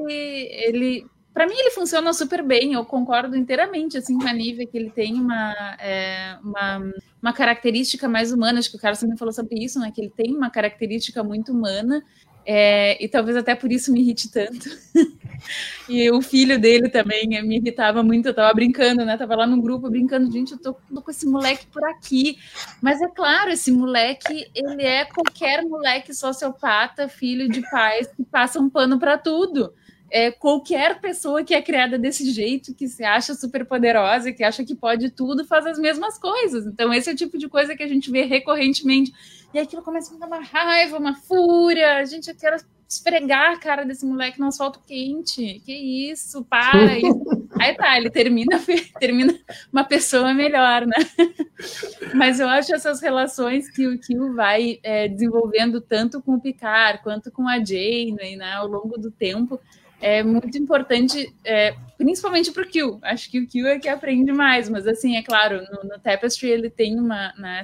ele para mim ele funciona super bem, eu concordo inteiramente assim com a Nívia que ele tem uma, é, uma, uma, característica mais humana, acho que o Carlos também falou sobre isso, né? Que ele tem uma característica muito humana, é, e talvez até por isso me irrite tanto. e o filho dele também me irritava muito, eu tava brincando, né? Tava lá no grupo brincando, gente, eu tô, tô com esse moleque por aqui. Mas é claro, esse moleque, ele é qualquer moleque sociopata, filho de pais que passam um pano para tudo é, qualquer pessoa que é criada desse jeito, que se acha super poderosa, que acha que pode tudo, faz as mesmas coisas. Então, esse é o tipo de coisa que a gente vê recorrentemente. E aquilo começa a me dar uma raiva, uma fúria. A gente, quer esfregar a cara desse moleque no asfalto quente. Que isso, para isso. Aí tá, ele termina, termina uma pessoa melhor, né? Mas eu acho essas relações que o Kill vai é, desenvolvendo tanto com o Picard quanto com a Jane, né, ao longo do tempo, é muito importante, é, principalmente para o Q. Acho que o Q é que aprende mais, mas assim, é claro, no, no Tapestry ele tem uma né,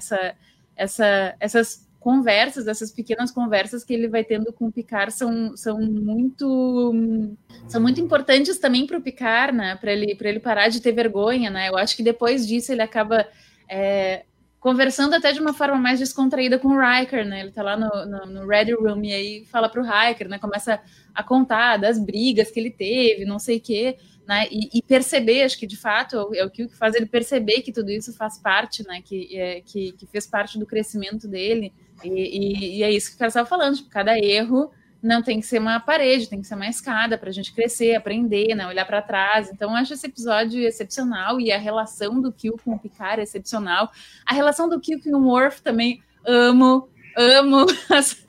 essa, essas conversas, essas pequenas conversas que ele vai tendo com o Picard são, são muito são muito importantes também para o Picard, né? Para ele para ele parar de ter vergonha, né? Eu acho que depois disso ele acaba é, conversando até de uma forma mais descontraída com o Riker, né? Ele tá lá no, no, no Ready Room e aí fala pro Riker, né? Começa a contar das brigas que ele teve, não sei o quê, né? E, e, perceber, acho que de fato é o que faz ele perceber que tudo isso faz parte, né? Que, é, que, que, fez parte do crescimento dele. E, e, e é isso que o cara estava falando, tipo, cada erro não tem que ser uma parede, tem que ser uma escada para a gente crescer, aprender, né, olhar para trás. Então, eu acho esse episódio excepcional e a relação do Kill com o Picard é excepcional. A relação do Kill com o Worf também amo, amo as,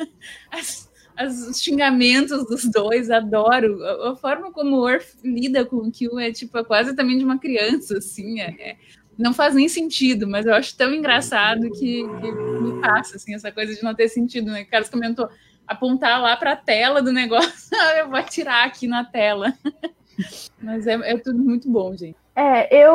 as, as, os xingamentos dos dois, adoro. A, a, forma como o Worf lida com o Kill é tipo é quase também de uma criança, assim, é, é, não faz nem sentido, mas eu acho tão engraçado que, que me passa assim essa coisa de não ter sentido, né? O Carlos comentou apontar lá para a tela do negócio, eu vou atirar aqui na tela. Mas é, é, tudo muito bom, gente. É, eu,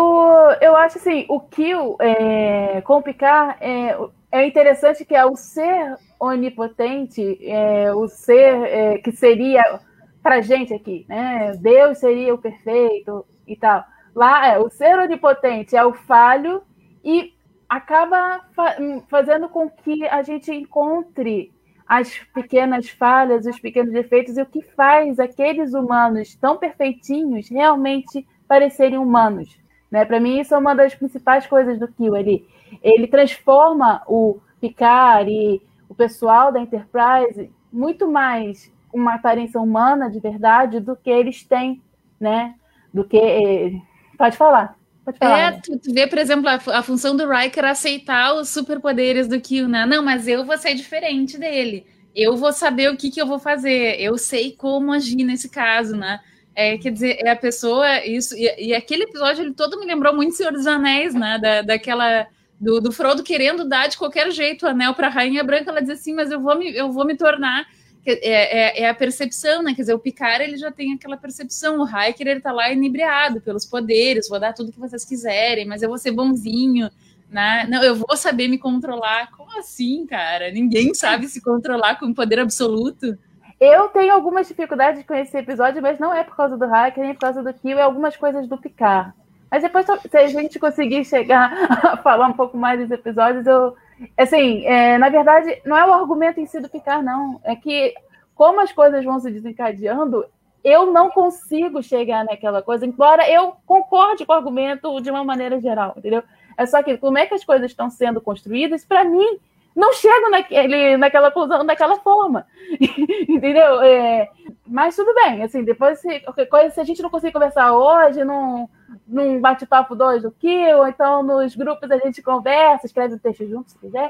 eu acho assim, o Kill é, com o Picard é, é interessante que é o ser onipotente, é, o ser é, que seria para gente aqui, né? Deus seria o perfeito e tal. Lá é o ser onipotente é o falho e acaba fa fazendo com que a gente encontre as pequenas falhas, os pequenos defeitos e o que faz aqueles humanos tão perfeitinhos realmente parecerem humanos. Né? Para mim, isso é uma das principais coisas do Kill. Ele, ele transforma o Picard e o pessoal da Enterprise muito mais uma aparência humana de verdade do que eles têm, né? Do que. Pode falar. Falar. É, tu, tu vê, por exemplo, a, a, função do Riker aceitar os superpoderes do Kill, né? Não, mas eu vou ser diferente dele. Eu vou saber o que, que eu vou fazer. Eu sei como agir nesse caso, né? É, quer dizer, é a pessoa, isso, e, e, aquele episódio ele todo me lembrou muito Senhor dos Anéis, né? Da, daquela do, do Frodo querendo dar de qualquer jeito o anel para a Rainha Branca, ela diz assim, mas eu vou me, eu vou me tornar é, é, é, a percepção, né? Quer dizer, o Picard ele já tem aquela percepção, o Hiker ele tá lá inebriado pelos poderes, vou dar tudo que vocês quiserem, mas eu vou ser bonzinho, né? Não, eu vou saber me controlar. Como assim, cara? Ninguém sabe se controlar com poder absoluto. Eu tenho algumas dificuldades com esse episódio, mas não é por causa do Hiker, nem por causa do Kill, é algumas coisas do Picard. Mas depois, se a gente conseguir chegar a falar um pouco mais dos episódios, eu Assim, é, na verdade, não é o argumento em si do Picard, não. É que, como as coisas vão se desencadeando, eu não consigo chegar naquela coisa, embora eu concorde com o argumento de uma maneira geral, entendeu? É só que como é que as coisas estão sendo construídas, para mim, não chego naquele, naquela conclusão daquela forma, entendeu? É, Mas tudo bem, assim, depois se, coisa, se a gente não conseguir conversar hoje, num, num bate-papo dois do Kill, ou então nos grupos a gente conversa, escreve o texto junto, se quiser.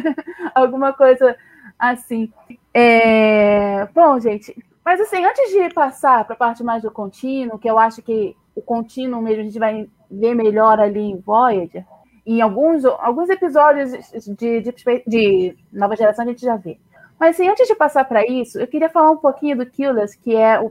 Alguma coisa assim. É... Bom, gente, mas assim, antes de passar para a parte mais do contínuo, que eu acho que o contínuo mesmo a gente vai ver melhor ali em Voyager, em alguns, alguns episódios de, de, de Nova Geração a gente já vê. Mas assim, antes de passar para isso, eu queria falar um pouquinho do Killers, que é o,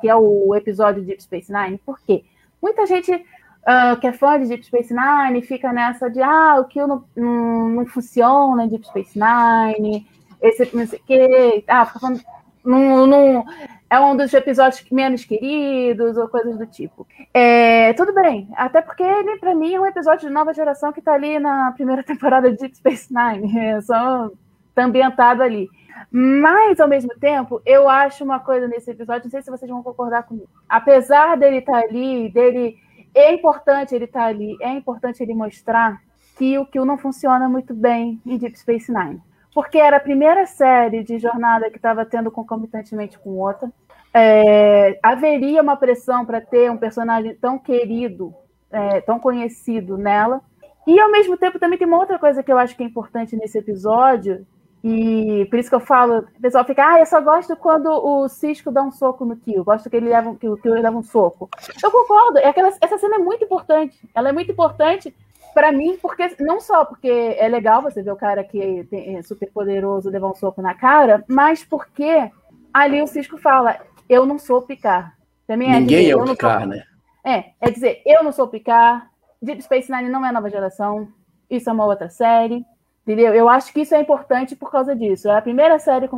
que é o episódio de Deep Space Nine, por quê? Muita gente uh, que é fã de Deep Space Nine fica nessa de ah, o Kill não, não, não funciona em Deep Space Nine, esse não sei o quê, ah, fica falando, não, não, é um dos episódios menos queridos ou coisas do tipo. É, tudo bem, até porque ele, para mim, é um episódio de nova geração que está ali na primeira temporada de Deep Space Nine, é só tá ambientado ali. Mas, ao mesmo tempo, eu acho uma coisa nesse episódio, não sei se vocês vão concordar comigo. Apesar dele estar tá ali, dele. É importante ele estar tá ali, é importante ele mostrar que o Kill não funciona muito bem em Deep Space Nine. Porque era a primeira série de jornada que estava tendo concomitantemente com outra. É, haveria uma pressão para ter um personagem tão querido, é, tão conhecido nela. E ao mesmo tempo também tem uma outra coisa que eu acho que é importante nesse episódio, e por isso que eu falo, o pessoal fica, ah, eu só gosto quando o Cisco dá um soco no Kill, gosto que ele leva, que o Kill leva um soco. Eu concordo, é aquela, essa cena é muito importante. Ela é muito importante para mim, porque não só porque é legal você ver o cara que é super poderoso levar um soco na cara, mas porque ali o Cisco fala, eu não sou picar. Também é Ninguém dizer, é o picar, sou... né? É, é dizer, eu não sou picar, Deep Space Nine não é nova geração, isso é uma outra série. Entendeu? Eu acho que isso é importante por causa disso. É a primeira série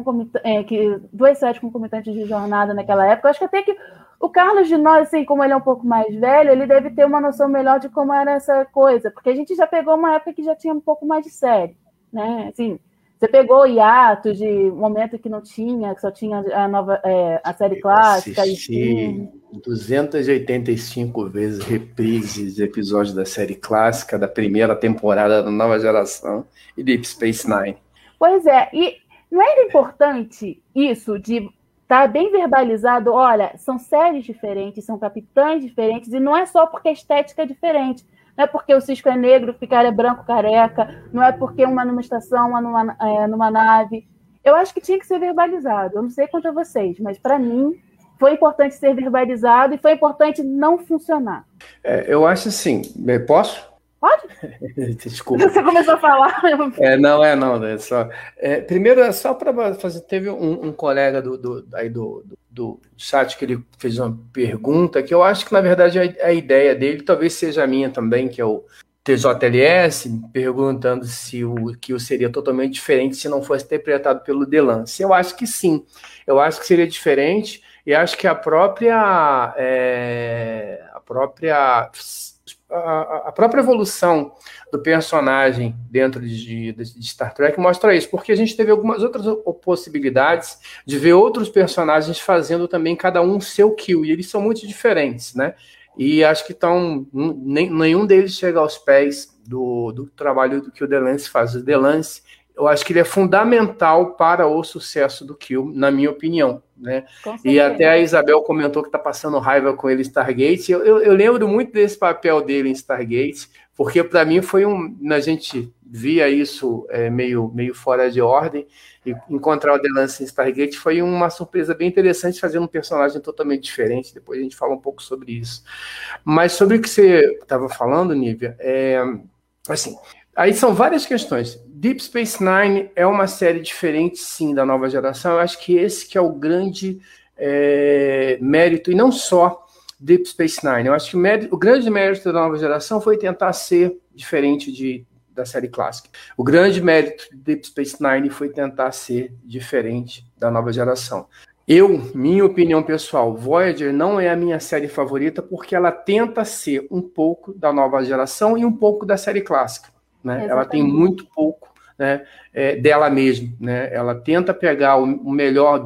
é, que duas séries concomitantes de jornada naquela época. Eu acho que até que o Carlos de nós, assim, como ele é um pouco mais velho, ele deve ter uma noção melhor de como era essa coisa, porque a gente já pegou uma época que já tinha um pouco mais de série, né? Assim, você pegou o hiato de momento que não tinha, que só tinha a nova é, a série clássica. Assisti 285 vezes reprises de episódios da série clássica, da primeira temporada da nova geração e Deep Space Nine. Pois é, e não era importante isso de tá bem verbalizado? Olha, são séries diferentes, são capitães diferentes, e não é só porque a estética é diferente não é porque o Cisco é negro, o Picard é branco, careca, não é porque uma numa estação, uma numa, é, numa nave. Eu acho que tinha que ser verbalizado. Eu não sei quanto a vocês, mas para mim foi importante ser verbalizado e foi importante não funcionar. É, eu acho assim, posso? Pode? Desculpa. Você começou a falar. É, não, é, não. É só, é, primeiro, é só para fazer. Teve um, um colega do, do, aí do, do, do, chat que ele fez uma pergunta que eu acho que, na verdade, a, a ideia dele talvez seja a minha também, que é o TJLS, perguntando se o que seria totalmente diferente se não fosse interpretado pelo Delance. Eu acho que sim. Eu acho que seria diferente e acho que a própria. É, a própria a, a, própria evolução do personagem dentro de, de, de, Star Trek mostra isso, porque a gente teve algumas outras possibilidades de ver outros personagens fazendo também cada um seu kill, e eles são muito diferentes, né? E acho que estão. Nenhum deles chega aos pés do, do trabalho que o Delance faz. O Delance eu acho que ele é fundamental para o sucesso do Kill, na minha opinião. Né? E até a Isabel comentou que está passando raiva com ele em Stargate. Eu, eu, eu, lembro muito desse papel dele em Stargate, porque para mim foi um. A gente via isso é, meio, meio fora de ordem, e encontrar o Delance em Stargate foi uma surpresa bem interessante, fazendo um personagem totalmente diferente. Depois a gente fala um pouco sobre isso. Mas sobre o que você estava falando, Nívia, é, assim, Aí são várias questões. Deep Space Nine é uma série diferente, sim, da nova geração. Eu acho que esse que é o grande é, mérito, e não só Deep Space Nine. Eu acho que o, mérito, o, grande mérito da nova geração foi tentar ser diferente de, da série clássica. O grande mérito de Deep Space Nine foi tentar ser diferente da nova geração. Eu, minha opinião pessoal, Voyager não é a minha série favorita porque ela tenta ser um pouco da nova geração e um pouco da série clássica. Né? Ela tem muito pouco né, é, dela mesma. Né? Ela tenta pegar o, o melhor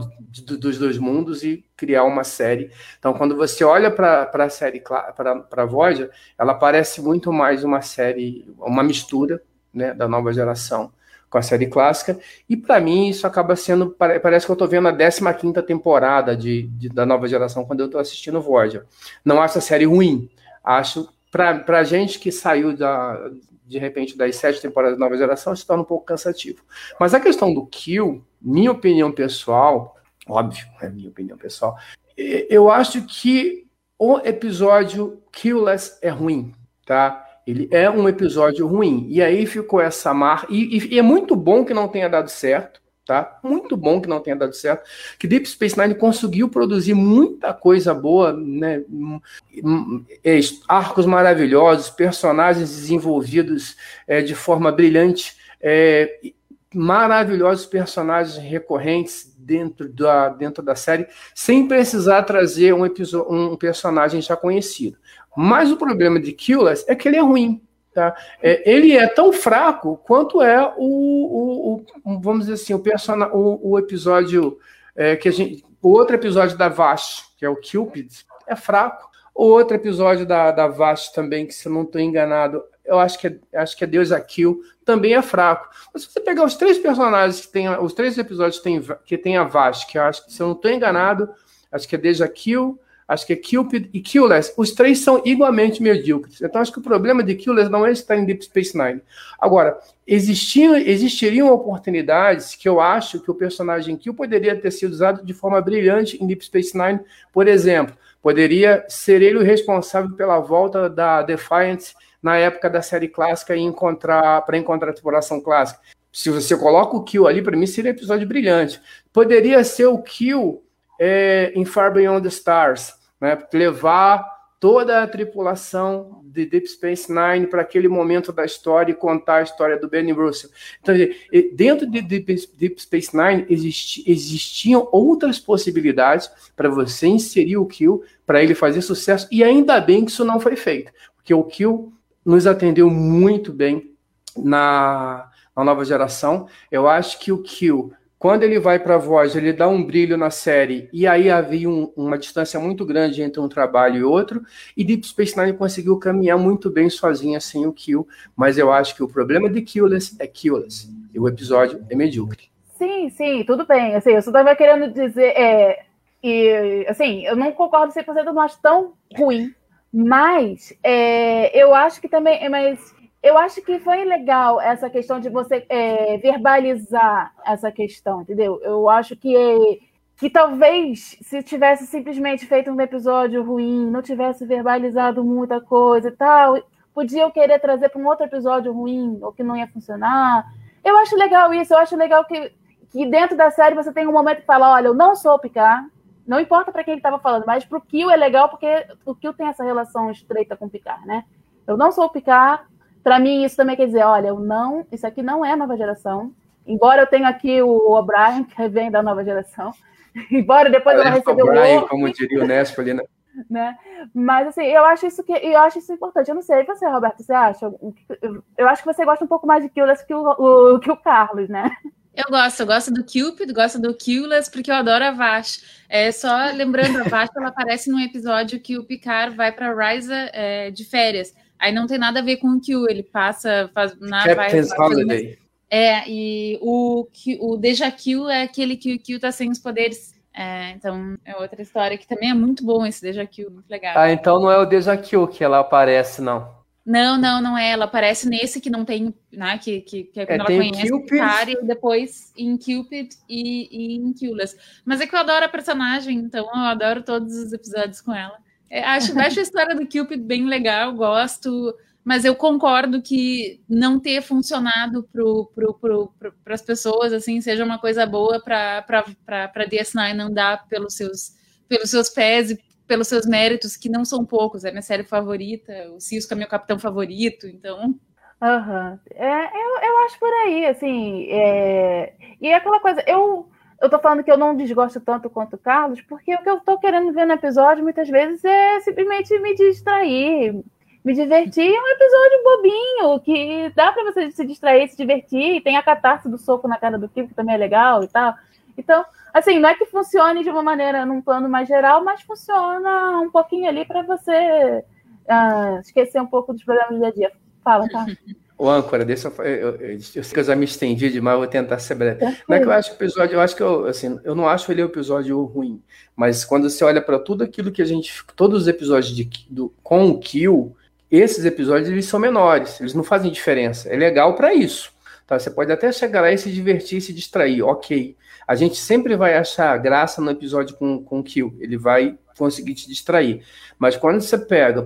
do, dos dois mundos e criar uma série. Então, quando você olha para a série, para a Voyager, ela parece muito mais uma série, uma mistura né, da nova geração com a série clássica. E para mim isso acaba sendo. Parece que eu estou vendo a 15 temporada de, de, da nova geração quando eu estou assistindo Voyager. Não acho a série ruim. Acho. Para gente que saiu da, de repente das sete temporadas da nova geração, se torna um pouco cansativo. Mas a questão do kill, minha opinião pessoal, óbvio, é minha opinião pessoal, eu acho que o episódio Killless é ruim, tá? Ele é um episódio ruim. E aí ficou essa marca. E, e, é muito bom que não tenha dado certo, tá? Muito bom que não tenha dado certo. Que Deep Space Nine conseguiu produzir muita coisa boa, né? É, arcos maravilhosos, personagens desenvolvidos é, de forma brilhante, é, maravilhosos personagens recorrentes dentro da, dentro da série, sem precisar trazer um, episódio, um personagem já conhecido. Mas o problema de Killers é que ele é ruim. Tá? É, ele é tão fraco quanto é o, o, o vamos dizer assim, o, persona, o, o episódio é, que a gente. O outro episódio da Vash, que é o Cupid, é fraco. O outro episódio da, da Vash também, que se eu não estou enganado, eu acho que, é, acho que é Deus Kill, também é fraco. Mas se você pegar os três personagens que tem, os três episódios que tem, que tem a Vash, que eu acho que, se eu não estou enganado, acho que é Deja Kill, acho que é Cupid e Killless, os três são igualmente medíocres. Então, acho que o problema de Killless não é estar em Deep Space Nine. Agora, existiam, existiriam oportunidades que eu acho que o personagem Kill poderia ter sido usado de forma brilhante em Deep Space Nine. Por exemplo, poderia ser ele o responsável pela volta da Defiant na época da série clássica e encontrar para encontrar a tripulação clássica. Se você coloca o Kill ali, para mim seria um episódio brilhante. Poderia ser o Kill é, em Far Beyond the Stars né, levar toda a tripulação de Deep Space Nine para aquele momento da história e contar a história do Benny Russell. Então, dentro de Deep Space Nine existi, existiam outras possibilidades para você inserir o Kill, para ele fazer sucesso, e ainda bem que isso não foi feito, porque o Kill nos atendeu muito bem na, na nova geração. Eu acho que o Kill quando ele vai para a voz, ele dá um brilho na série, e aí havia um, uma distância muito grande entre um trabalho e outro, e Deep Space Nine conseguiu caminhar muito bem sozinha sem o Kill, mas eu acho que o problema de Killless é Killless, e o episódio é medíocre. Sim, sim, tudo bem. Assim, eu só estava querendo dizer, é, e, assim, eu não concordo 100%, eu não acho tão ruim, mas é, eu acho que também, mas eu acho que foi legal essa questão de você é, verbalizar essa questão, entendeu? Eu acho que, que talvez se tivesse simplesmente feito um episódio ruim, não tivesse verbalizado muita coisa e tal, podia querer trazer para um outro episódio ruim ou que não ia funcionar. Eu acho legal isso, eu acho legal que, que dentro da série você tem um momento que fala: olha, eu não sou o Picard, não importa para quem ele estava falando, mas para o Kill é legal porque o Kill tem essa relação estreita com o Picard, né? Eu não sou o Picard, para mim, isso também quer dizer, olha, eu não, isso aqui não é nova geração. Embora eu tenha aqui o O'Brien, que vem da nova geração. Embora depois eu receber o O'Brien, como diria o Nesp ali, né? né? Mas assim, eu acho isso que eu acho isso importante. Eu não sei, você, Roberto, você acha? Eu acho que você gosta um pouco mais de Killers que o, o, que o Carlos, né? Eu gosto, eu gosto do Cupid, gosto do Killers, porque eu adoro a Vash. É, só lembrando, a Vash ela aparece num episódio que o Picard vai para Ryza é, de férias. Aí não tem nada a ver com o Q, ele passa faz, na Captain's vai, Holiday. É, e o, o Deja Q é aquele que o Q tá sem os poderes. É, então é outra história que também é muito bom esse Deja Q, muito legal. Ah, então não é o Deja Q que ela aparece, não. Não, não, não é. Ela aparece nesse que não tem, né? Que, que, que é quando é, ela conhece o Picard e depois em Cupid e, e em Killless. Mas é que eu adoro a personagem, então eu adoro todos os episódios com ela. É, acho, acho a história do Cupid bem legal, gosto, mas eu concordo que não ter funcionado para as pessoas assim seja uma coisa boa para DS9 não dar pelos seus, pelos seus pés e pelos seus méritos, que não são poucos. É minha série favorita, o Cisco é meu capitão favorito, então. Uhum. É, eu, eu acho por aí, assim. É... E é aquela coisa, eu eu tô falando que eu não desgosto tanto quanto o Carlos, porque o que eu tô querendo ver no episódio muitas vezes é simplesmente me distrair, me divertir. É um episódio bobinho, que dá para você se distrair, se divertir, e tem a catarse do soco na cara do Kiko, que também é legal e tal. Então, assim, não é que funcione de uma maneira num plano mais geral, mas funciona um pouquinho ali para você uh, esquecer um pouco dos problemas do dia a dia. Fala, tá? O âncora, deixa eu, eu, eu, eu sei que eu já me estendi demais, vou tentar ser breve. Não é que eu acho o episódio, eu acho que eu, assim, eu não acho ele o episódio ruim, mas quando você olha para tudo aquilo que a gente, todos os episódios de, do, com o Kill, esses episódios eles são menores, eles não fazem diferença. É legal para isso. Tá? Você pode até chegar lá e se divertir e se distrair, ok. A gente sempre vai achar graça no episódio com, com o Kill, ele vai conseguir te distrair. Mas quando você pega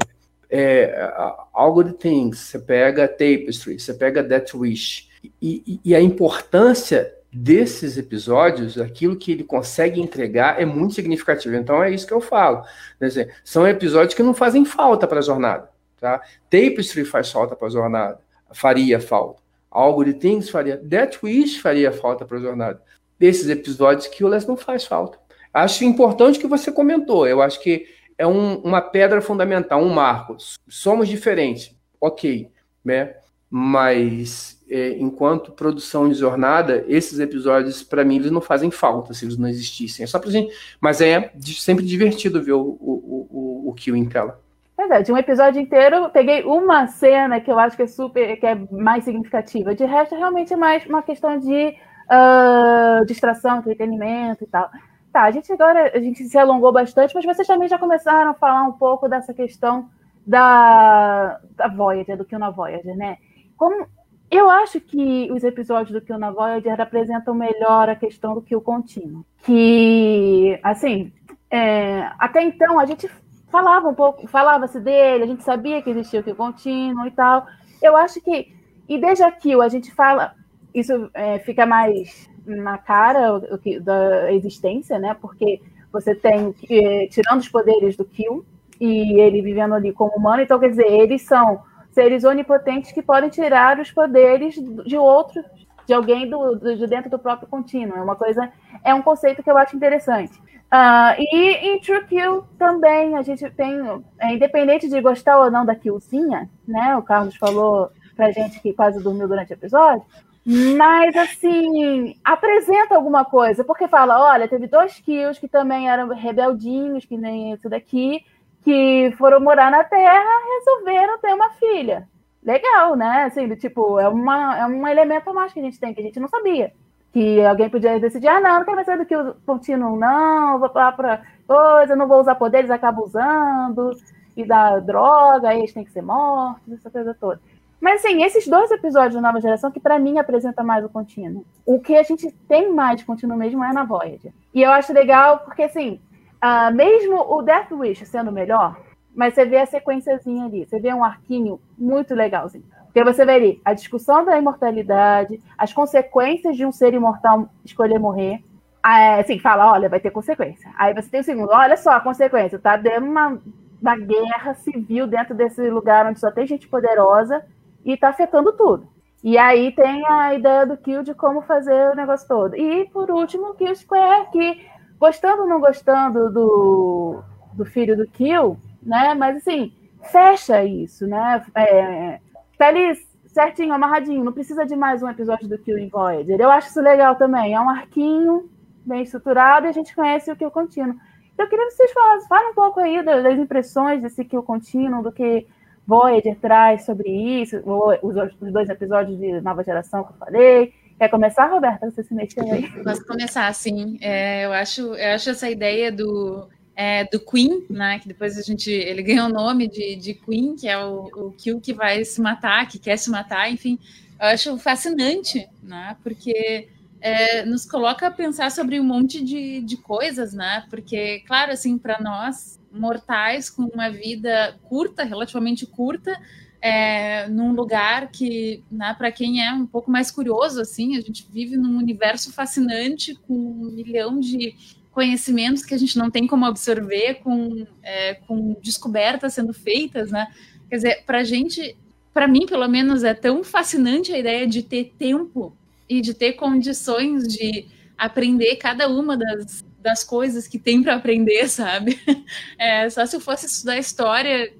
é, algo de Things, você pega Tapestry, você pega Death Wish, e, e, a importância desses episódios, aquilo que ele consegue entregar é muito significativo. Então é isso que eu falo. Dizer, são episódios que não fazem falta para a jornada. Tá? Tapestry faz falta para a jornada, faria falta. Algo de Things faria, Death Wish faria falta para a jornada. Desses episódios que o Les não faz falta. Acho importante que você comentou. Eu acho que é um, uma pedra fundamental, um marco. Somos diferentes, ok, né? Mas é, enquanto produção de jornada, esses episódios, para mim, eles não fazem falta se eles não existissem. É só pra gente. Mas é sempre divertido ver o, o, o, o Kill em tela. Verdade, um episódio inteiro, peguei uma cena que eu acho que é super, que é mais significativa. De resto, realmente é mais uma questão de uh, distração, entretenimento e tal. Tá, a gente agora a gente se alongou bastante, mas vocês também já começaram a falar um pouco dessa questão da, da Voyager, do Kill na Voyager, né? Como eu acho que os episódios do Kill na Voyager representam melhor a questão do Kill contínuo. Que, assim, é, até então a gente falava um pouco, falava-se dele, a gente sabia que existia o Kill contínuo e tal. Eu acho que, e desde a Kill a gente fala, isso é, fica mais na cara da existência, né? Porque você tem, eh, tirando os poderes do Kill, e ele vivendo ali como humano, então quer dizer, eles são seres onipotentes que podem tirar os poderes de outro, de alguém do, de dentro do próprio contínuo. É uma coisa, é um conceito que eu acho interessante. Uh, e em True Kill também a gente tem, é, independente de gostar ou não da Killzinha, né? O Carlos falou pra gente que quase dormiu durante o episódio. Mas, assim, apresenta alguma coisa, porque fala: olha, teve dois kills que também eram rebeldinhos, que nem esse daqui, que foram morar na Terra resolveram ter uma filha. Legal, né? Assim, tipo, é, uma, é um elemento a mais que a gente tem, que a gente não sabia. Que alguém podia decidir, ah, não, não quero mais saber do que o contínuo, não, vou lá pra coisa, não vou usar poderes, acabo usando, e dá droga, eles têm que ser mortos, essa coisa toda. Mas, assim, esses dois episódios da Nova Geração que, para mim, apresenta mais o contínuo. O que a gente tem mais de contínuo mesmo é na Voyager. E eu acho legal porque, assim, uh, mesmo o Death Wish sendo melhor, mas você vê a sequenciazinha ali, você vê um arquinho muito legalzinho. Porque você vê ali a discussão da imortalidade, as consequências de um ser imortal escolher morrer. Ah, assim, fala, olha, vai ter consequência. Aí você tem o segundo, olha só a consequência, tá dando uma, uma guerra civil dentro desse lugar onde só tem gente poderosa e está afetando tudo. E aí tem a ideia do Kill de como fazer o negócio todo. E por último, o Kill Square, que gostando ou não gostando do, do filho do Kill, né? Mas assim, fecha isso, né? É, tá ali certinho, amarradinho, não precisa de mais um episódio do Kill em Voyager. Eu acho isso legal também. É um arquinho bem estruturado e a gente conhece o Kill contínuo. Então, eu queria que vocês falassem, falem um pouco aí das impressões desse Kill contínuo, do que Voyager traz sobre isso, os, dois episódios de nova geração que eu falei. Quer começar, Roberta? Você se mexeu aí? Posso começar, sim. É, eu, acho, eu acho essa ideia do, é, do Queen, né? Que depois a gente ele ganhou o nome de, de Queen, que é o, o Kill que vai se matar, que quer se matar, enfim. Eu acho fascinante, né? Porque é, nos coloca a pensar sobre um monte de, de coisas, né? Porque, claro, assim, para nós mortais com uma vida curta, relativamente curta, é, num lugar que, né, para quem é um pouco mais curioso, assim, a gente vive num universo fascinante com um milhão de conhecimentos que a gente não tem como absorver, com, é, com descobertas sendo feitas, né? Quer dizer, para a gente, para mim, pelo menos, é tão fascinante a ideia de ter tempo e de ter condições de aprender cada uma das, das coisas que tem para aprender, sabe? É, só se eu fosse estudar história,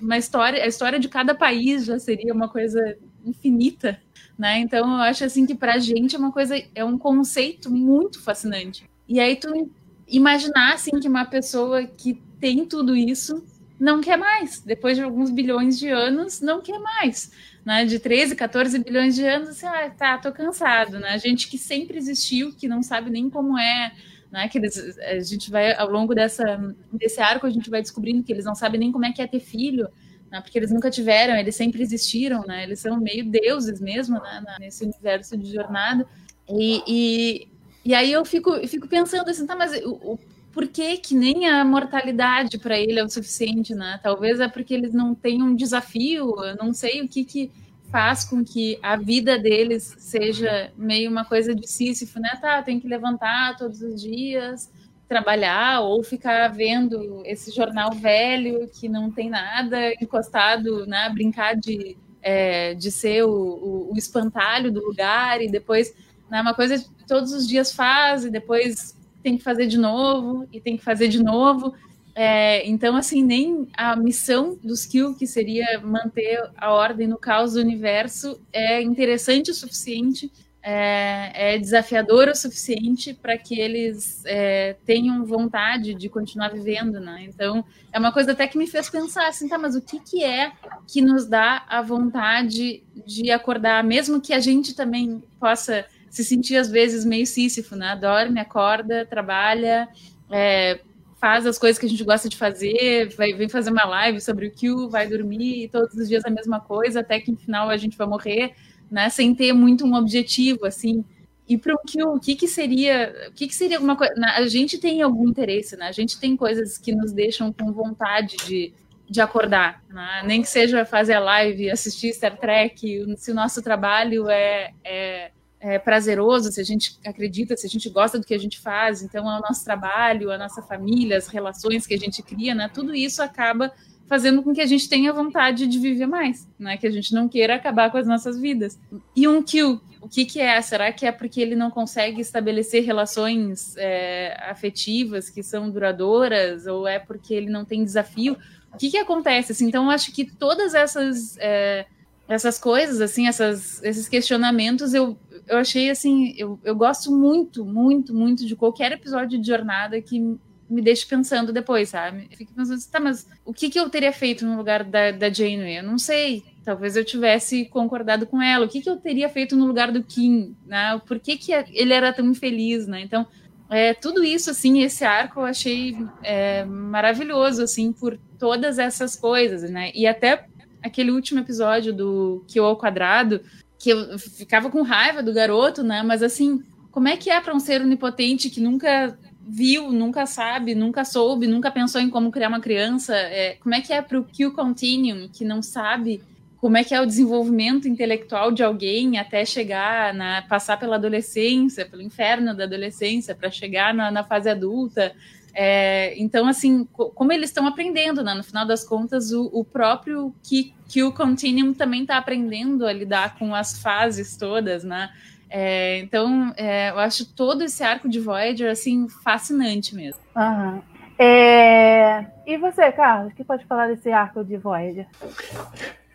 uma história, a história de cada país já seria uma coisa infinita, né? Então eu acho assim que para a gente é uma coisa, é um conceito muito fascinante. E aí tu imaginar assim que uma pessoa que tem tudo isso não quer mais. Depois de alguns bilhões de anos, não quer mais. Né? De 13, 14 bilhões de anos, assim, ah, tá, tô cansado. Né? Gente que sempre existiu, que não sabe nem como é. Né? Que eles, a gente vai, ao longo dessa, desse arco, a gente vai descobrindo que eles não sabem nem como é que é ter filho. Né? Porque eles nunca tiveram, eles sempre existiram, né? Eles são meio deuses mesmo, né? Nesse universo de jornada. E, e, e aí eu fico, eu fico pensando assim, tá, mas o, o por que, que nem a mortalidade para ele é o suficiente, né? Talvez é porque eles não têm um desafio, eu não sei o que, que faz com que a vida deles seja meio uma coisa de Sísifo, né? Tá, tem que levantar todos os dias, trabalhar ou ficar vendo esse jornal velho que não tem nada encostado, né? Brincar de, é, de ser o, o, o, espantalho do lugar e depois, né? Uma coisa que todos os dias faz e depois tem que fazer de novo e tem que fazer de novo. É, então, assim, nem a missão dos Kill, que seria manter a ordem no caos do universo, é interessante o suficiente, é, é desafiador o suficiente para que eles é, tenham vontade de continuar vivendo, né? Então, é uma coisa até que me fez pensar assim, tá, mas o que, que é que nos dá a vontade de acordar, mesmo que a gente também possa se sentir às vezes meio sísifo, né? Dorme, acorda, trabalha, é, faz as coisas que a gente gosta de fazer, vai, vem fazer uma live sobre o Q, vai dormir todos os dias a mesma coisa, até que no final a gente vai morrer, né? Sem ter muito um objetivo, assim. E para o Q, o que, que seria, o que, que seria alguma coisa? A gente tem algum interesse, né? A gente tem coisas que nos deixam com vontade de, de acordar, né? nem que seja fazer a live, assistir Star Trek, se o nosso trabalho é, é é, prazeroso, se a gente acredita, se a gente gosta do que a gente faz, então é o nosso trabalho, a nossa família, as relações que a gente cria, né? Tudo isso acaba fazendo com que a gente tenha vontade de viver mais, né? Que a gente não queira acabar com as nossas vidas. E um kill, o que, que é? Será que é porque ele não consegue estabelecer relações é, afetivas que são duradouras, ou é porque ele não tem desafio? O que, que acontece? Assim, então, eu acho que todas essas é, essas coisas, assim, essas, esses questionamentos, eu, eu achei assim, eu, eu gosto muito, muito, muito de qualquer episódio de jornada que me deixe pensando depois, sabe? Fico pensando assim, tá, mas o que, que eu teria feito no lugar da, da Janeway? Eu não sei. Talvez eu tivesse concordado com ela. O que, que eu teria feito no lugar do Kim? Né? Por que, que ele era tão infeliz, né? Então, é, tudo isso, assim, esse arco eu achei é, maravilhoso, assim, por todas essas coisas, né? E até aquele último episódio do Kyo ao quadrado, que eu ficava com raiva do garoto, né? Mas assim, como é que é para um ser onipotente que nunca viu, nunca sabe, nunca soube, nunca pensou em como criar uma criança? É, como é que é para o Q Continuum que não sabe como é que é o desenvolvimento intelectual de alguém até chegar na passar pela adolescência, pelo inferno da adolescência, para chegar na, na, fase adulta? É, então, assim, como eles estão aprendendo, né? No final das contas, o, o próprio Q Continuum também está aprendendo a lidar com as fases todas, né? É, então, é, eu acho todo esse arco de Voyager, assim, fascinante mesmo. Uhum. É... E você, Carlos, o que pode falar desse arco de Voyager?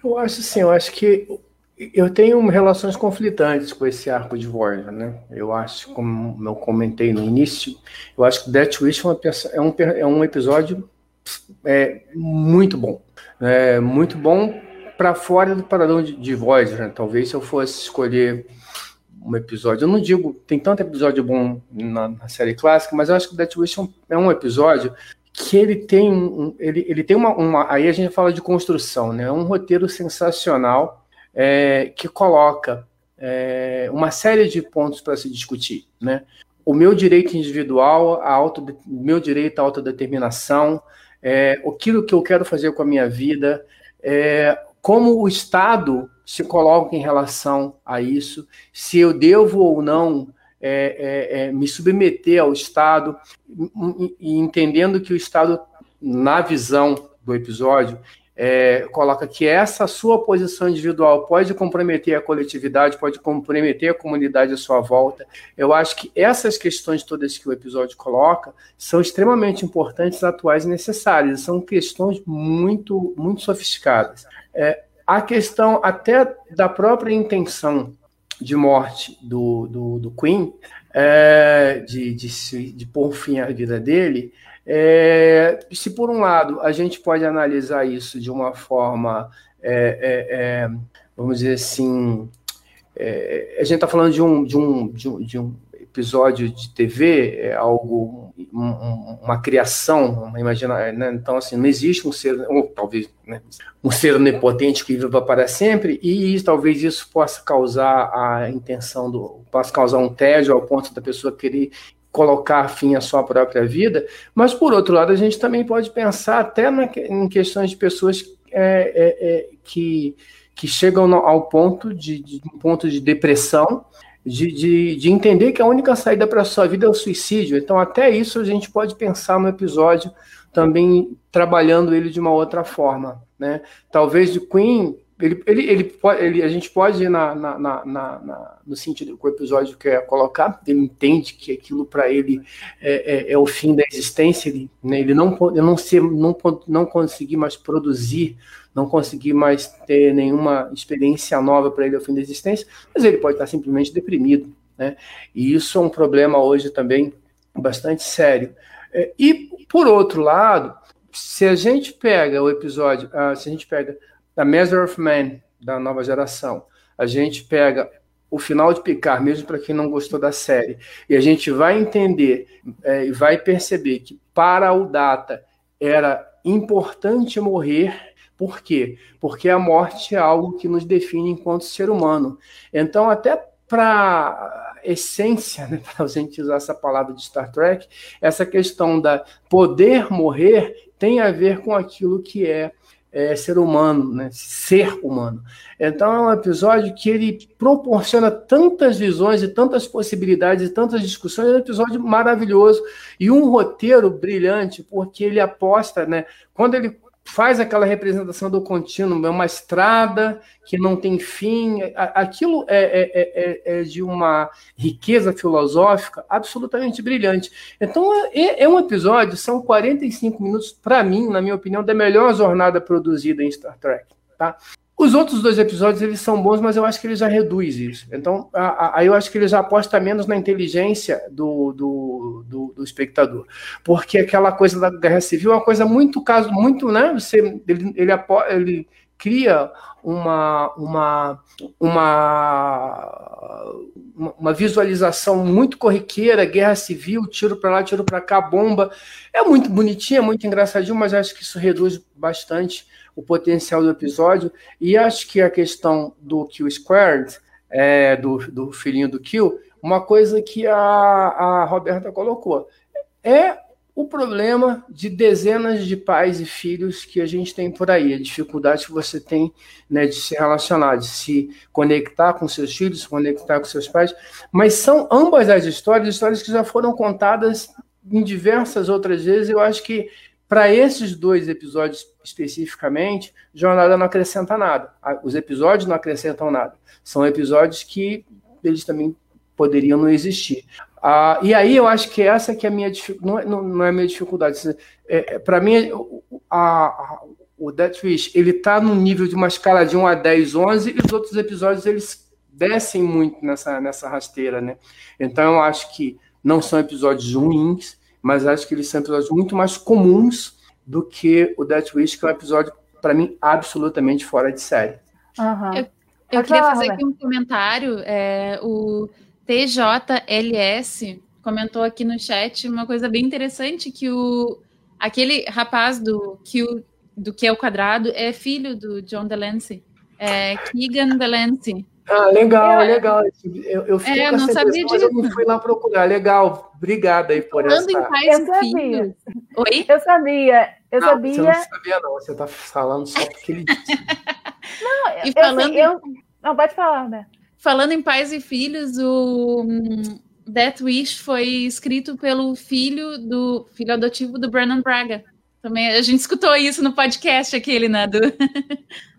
Eu acho assim, eu acho que eu tenho relações conflitantes com esse arco de Voyager, né? Eu acho, como eu comentei no início, eu acho que Death Wish é um, é um episódio é, muito bom. É, muito bom para fora do padrão de, de Voyager. Né? Talvez se eu fosse escolher um episódio, eu não digo, tem tanto episódio bom na, na série clássica, mas eu acho que Death Wish é um, é episódio que ele tem um, ele, ele tem uma, uma, aí a gente fala de construção, né? É um roteiro sensacional é, que coloca é, uma série de pontos para se discutir, né? O meu direito individual, a auto, meu direito à autodeterminação, é, aquilo que eu quero fazer com a minha vida, é, como o Estado se coloca em relação a isso, se eu devo ou não é, é, é me submeter ao Estado, e entendendo que o Estado, na visão do episódio, é, coloca que essa sua posição individual pode comprometer a coletividade, pode comprometer a comunidade à sua volta. Eu acho que essas questões todas que o episódio coloca são extremamente importantes, atuais e necessárias. São questões muito, muito sofisticadas. É, a questão até da própria intenção de morte do, do, do Queen, é, de, de, de pôr fim à vida dele, É, se por um lado a gente pode analisar isso de uma forma, é, é, é vamos dizer assim, é, a gente está falando de um, de, um, de, um, de um episódio de TV, é algo, um, uma criação, uma imagina, né? então assim, não existe um ser, ou talvez né? um ser onipotente que viva para sempre, e talvez isso possa causar a intenção do, possa causar um tédio ao ponto da pessoa querer colocar fim à sua própria vida, mas por outro lado a gente também pode pensar até na, em questões de pessoas é, é, é, que, que chegam no, ao ponto de, de um ponto de depressão de, de, de entender que a única saída para a sua vida é o suicídio. Então, até isso a gente pode pensar no episódio também trabalhando ele de uma outra forma. Né? Talvez de Queen, ele, ele, ele, ele, a gente pode ir na, na, na, na, no sentido que o episódio quer colocar, ele entende que aquilo para ele é, é, é, o fim da existência, ele, né, ele não, não, ser, não, não conseguir mais produzir não conseguir mais ter nenhuma experiência nova para ele ao fim da existência, mas ele pode estar simplesmente deprimido. Né? E isso é um problema hoje também bastante sério. É, e, por outro lado, se a gente pega o episódio, uh, se a gente pega The Measure of Man, da nova geração, a gente pega o final de Picard, mesmo para quem não gostou da série, e a gente vai entender é, e vai perceber que para o Data era importante morrer por quê? Porque a morte é algo que nos define enquanto ser humano. Então, até para essência, né, para a gente usar essa palavra de Star Trek, essa questão da poder morrer tem a ver com aquilo que é, é ser humano, né, ser humano. Então é um episódio que ele proporciona tantas visões e tantas possibilidades e tantas discussões, é um episódio maravilhoso e um roteiro brilhante, porque ele aposta, né, quando ele faz aquela representação do contínuo, é uma estrada que não tem fim. Aquilo é, é, é, é, de uma riqueza filosófica absolutamente brilhante. Então, é, é um episódio, são 45 minutos, para mim, na minha opinião, da melhor jornada produzida em Star Trek. Tá? Os outros dois episódios eles são bons, mas eu acho que ele já reduz isso. Então, aí eu acho que ele já aposta menos na inteligência do, do, do, do, espectador. Porque aquela coisa da guerra civil é uma coisa muito caso, muito, né? Você, ele, ele, ele cria uma, uma, uma, uma visualização muito corriqueira, guerra civil, tiro para lá, tiro para cá, bomba. É muito bonitinho, é muito engraçadinho, mas acho que isso reduz bastante o potencial do episódio. E acho que a questão do Kill Squared, é, do, do filhinho do Kill, uma coisa que a, a Roberta colocou. É o problema de dezenas de pais e filhos que a gente tem por aí, a dificuldade que você tem né, de se relacionar, de se conectar com seus filhos, se conectar com seus pais, mas são ambas as histórias, histórias que já foram contadas em diversas outras vezes, eu acho que para esses dois episódios especificamente, Jornada não acrescenta nada. Os episódios não acrescentam nada. São episódios que eles também poderiam não existir. Ah, e aí eu acho que essa que é a minha não, é, não, não é a minha dificuldade. É, é, para mim, a, a, o Death Wish, ele está no nível de uma escala de 1 a 10, 11, e os outros episódios eles descem muito nessa, nessa rasteira, né? Então eu acho que não são episódios ruins, mas acho que eles são episódios muito mais comuns do que o Death Wish, que é um episódio, para mim, absolutamente fora de série. Uhum. Eu, eu queria fazer aqui um comentário. É, o TJLS comentou aqui no chat uma coisa bem interessante, que o, aquele rapaz do que, o, do que é o quadrado é filho do John Delancey. É Keegan Delancey. Ah, legal, eu, legal. Eu, eu fiquei é, com não sabia disso. eu não fui lá procurar. Legal, obrigada aí por Falando essa. Em pais eu sabia. Oi? Eu sabia, eu não, sabia. Você não sabia não, você está falando só porque ele disse. não, e falando... eu, eu... Não, pode falar, né? Falando em pais e filhos, o hum, Death Wish foi escrito pelo filho do filho adotivo do Brandon Braga. Também a gente escutou isso no podcast aquele, né? Do,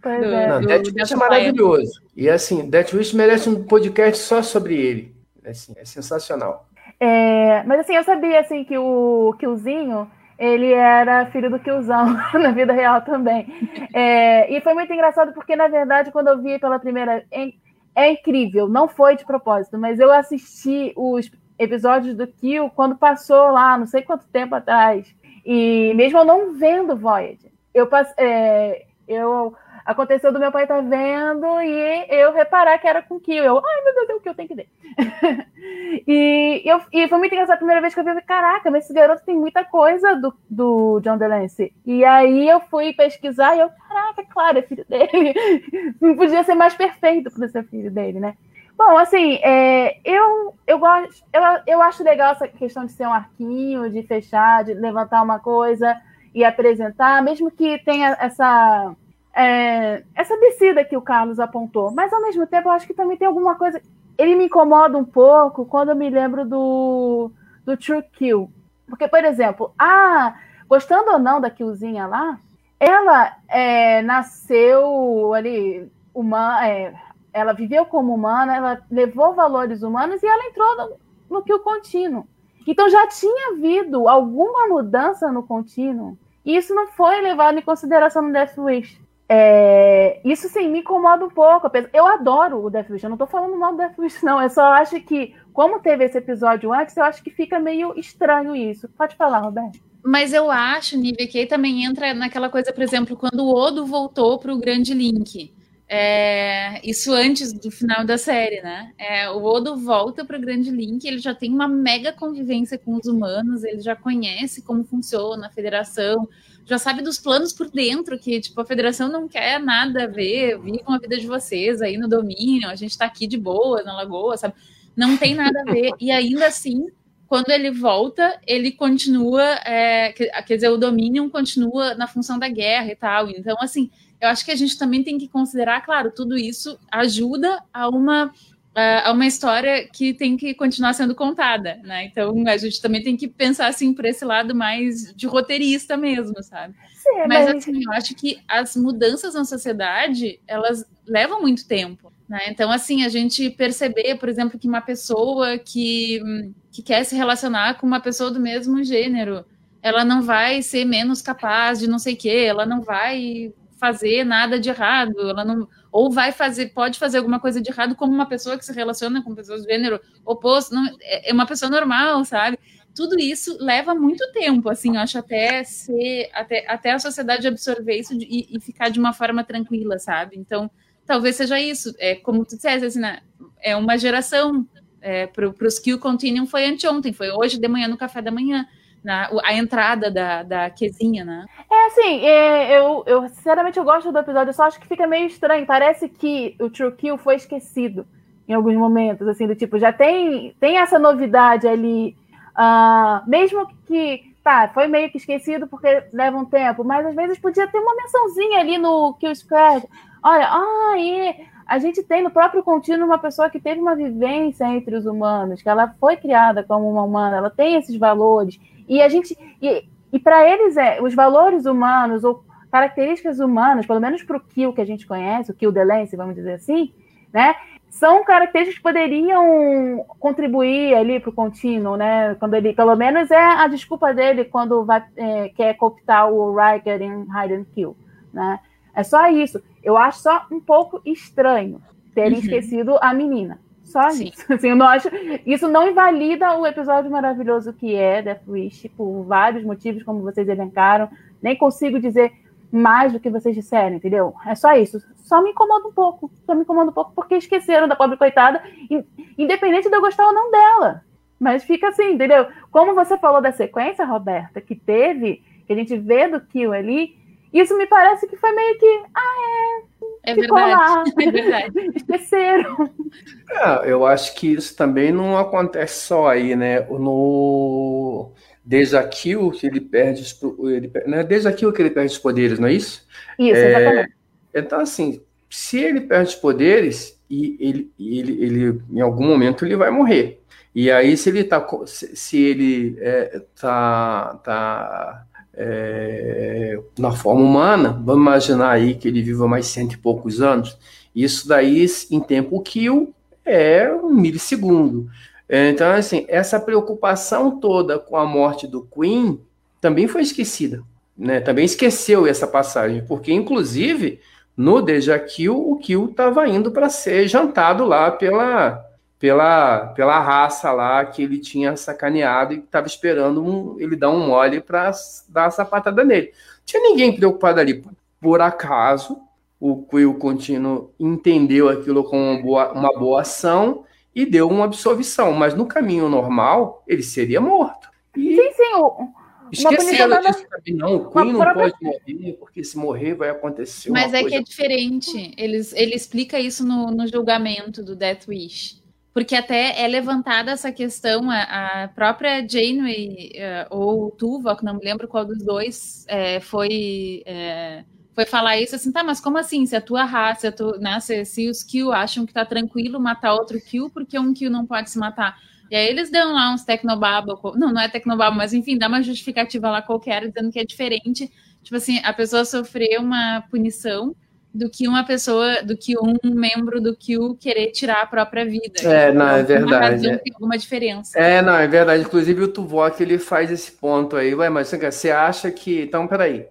pois do, é. Não, do, Death Wish é maravilhoso. E assim, Death Wish merece um podcast só sobre ele. Assim, é sensacional. É, mas assim, eu sabia assim que o Killzinho ele era filho do Killzão na vida real também. É, e foi muito engraçado porque, na verdade, quando eu vi pela primeira. É, é incrível, não foi de propósito, mas eu assisti os episódios do Kill quando passou lá, não sei quanto tempo atrás. E mesmo eu não vendo Voyager, eu, é, eu aconteceu do meu pai estar tá vendo e eu reparar que era com Kill. Eu, ai meu Deus, é o que eu tenho que ver. e, eu, e foi muito engraçado a primeira vez que eu vi, caraca, mas esse garoto tem muita coisa do, do John Delancey. E aí eu fui pesquisar e eu, caraca, claro, é filho dele. Não podia ser mais perfeito para ser filho dele, né? Bom, assim, é, eu, eu gosto, eu, eu acho legal essa questão de ser um arquinho, de fechar, de levantar uma coisa e apresentar, mesmo que tenha essa é, essa descida que o Carlos apontou. Mas ao mesmo tempo, eu acho que também tem alguma coisa. Ele me incomoda um pouco quando eu me lembro do, do True Kill. Porque, por exemplo, a, gostando ou não da Killzinha lá, ela é, nasceu ali humana, é, ela viveu como humana, ela levou valores humanos e ela entrou no, no Kill contínuo. Então já tinha havido alguma mudança no contínuo. E isso não foi levado em consideração no Death Wish. É, isso sim me incomoda um pouco. Eu adoro o Death Wish, eu não tô falando mal do Death Wish, não. Eu só acho que, como teve esse episódio antes, eu acho que fica meio estranho isso. Pode falar, Roberto. Mas eu acho, Nívia, que aí também entra naquela coisa, por exemplo, quando o Odo voltou para o Grande Link. É, isso antes do final da série, né? É, o Odo volta para o Grande Link, ele já tem uma mega convivência com os humanos, ele já conhece como funciona a federação, já sabe dos planos por dentro, que tipo, a federação não quer nada a ver, vivam a vida de vocês aí no domínio, a gente está aqui de boa na lagoa, sabe? Não tem nada a ver. E ainda assim, quando ele volta, ele continua, é, quer dizer, o domínio continua na função da guerra e tal. Então, assim, eu acho que a gente também tem que considerar, claro, tudo isso ajuda a uma é uma história que tem que continuar sendo contada, né? Então a gente também tem que pensar assim por esse lado mais de roteirista mesmo, sabe? Sim, mas, mas assim, eu acho que as mudanças na sociedade elas levam muito tempo, né? Então assim a gente perceber, por exemplo, que uma pessoa que, que quer se relacionar com uma pessoa do mesmo gênero, ela não vai ser menos capaz de não sei o quê, ela não vai fazer nada de errado, ela não ou vai fazer, pode fazer alguma coisa de errado como uma pessoa que se relaciona com pessoas do gênero oposto, não, é, é uma pessoa normal, sabe? Tudo isso leva muito tempo, assim, eu acho até ser, até, até a sociedade absorver isso e, e ficar de uma forma tranquila, sabe? Então, talvez seja isso, é como tu disseste, assim, né? é uma geração, é, para os que o Continuum foi anteontem, foi hoje de manhã no café da manhã, na, a entrada da, da Quezinha, né? É assim, é, eu, eu sinceramente eu gosto do episódio, eu só acho que fica meio estranho. Parece que o True Kill foi esquecido em alguns momentos, assim, do tipo, já tem, tem essa novidade ali. Uh, mesmo que, tá, foi meio que esquecido porque leva um tempo, mas às vezes podia ter uma mençãozinha ali no Kill Squad. Olha, ah, e a gente tem no próprio contínuo uma pessoa que teve uma vivência entre os humanos, que ela foi criada como uma humana, ela tem esses valores. E a gente. E, e para eles, é, os valores humanos, ou características humanas, pelo menos para o Kill que a gente conhece, o Kill Delancey, vamos dizer assim, né? São características que poderiam contribuir ali para o contínuo, né? Quando ele, pelo menos é a desculpa dele quando vai, é, quer cooptar o Riker em Hide and Kill, né? É só isso. Eu acho só um pouco estranho terem uhum. esquecido a menina. Só Sim. isso. Assim, eu não acho, isso não invalida o episódio maravilhoso que é Death Wish, por vários motivos, como vocês elencaram. Nem consigo dizer mais do que vocês disseram, entendeu? É só isso. Só me incomoda um pouco. Só me incomoda um pouco porque esqueceram da pobre coitada, independente de eu gostar ou não dela. Mas fica assim, entendeu? Como você falou da sequência, Roberta, que teve, que a gente vê do Kill ali, isso me parece que foi meio que. Ah, é. É verdade. Lá. É verdade. Esqueceram. É, eu acho que isso também não acontece só aí, né? No Deja Kill, que ele perde os. Ele, não é Deja Kill que ele perde os poderes, não é isso? Isso, é, exatamente. Então, assim, se ele perde os poderes, e ele, ele, ele, em algum momento ele vai morrer. E aí, se ele tá. Se ele é, tá. tá é, na forma humana, vamos imaginar aí que ele viva mais cento e poucos anos, isso daí em tempo kill é um milissegundo. É, então, assim, essa preocupação toda com a morte do Queen também foi esquecida, né? Também esqueceu essa passagem, porque inclusive no Deja Kill, o Kill estava indo para ser jantado lá pela pela, pela raça lá que ele tinha sacaneado e estava esperando um, ele dar um mole para dar a sapatada nele. Não tinha ninguém preocupado ali. Por acaso, o Quill Contínuo entendeu aquilo como uma boa, uma boa ação e deu uma absolvição, mas no caminho normal ele seria morto. E sim, sim. O, esqueceram disso também, não. O Queen não própria... pode morrer, porque se morrer vai acontecer. Mas é coisa... que é diferente. Ele, ele explica isso no, no julgamento do Death Wish. Porque até é levantada essa questão, a, a própria Janeway uh, ou Tuvok, não me lembro qual dos dois, é, foi. É, foi falar isso assim, tá, mas como assim? Se a tua raça, tu, né, se, se, os Kill acham que tá tranquilo matar outro Kill, porque um Kill não pode se matar? E aí eles dão lá uns tecnobaba, não, não é tecnobaba, mas enfim, dá uma justificativa lá qualquer, dizendo que é diferente. Tipo assim, a pessoa sofrer uma punição do que uma pessoa, do que um membro do Kill querer tirar a própria vida. É, não, é verdade. Razão, tem alguma diferença. É, não, é verdade. Inclusive o Tuvok, ele faz esse ponto aí. Ué, mas você acha que... Então, peraí.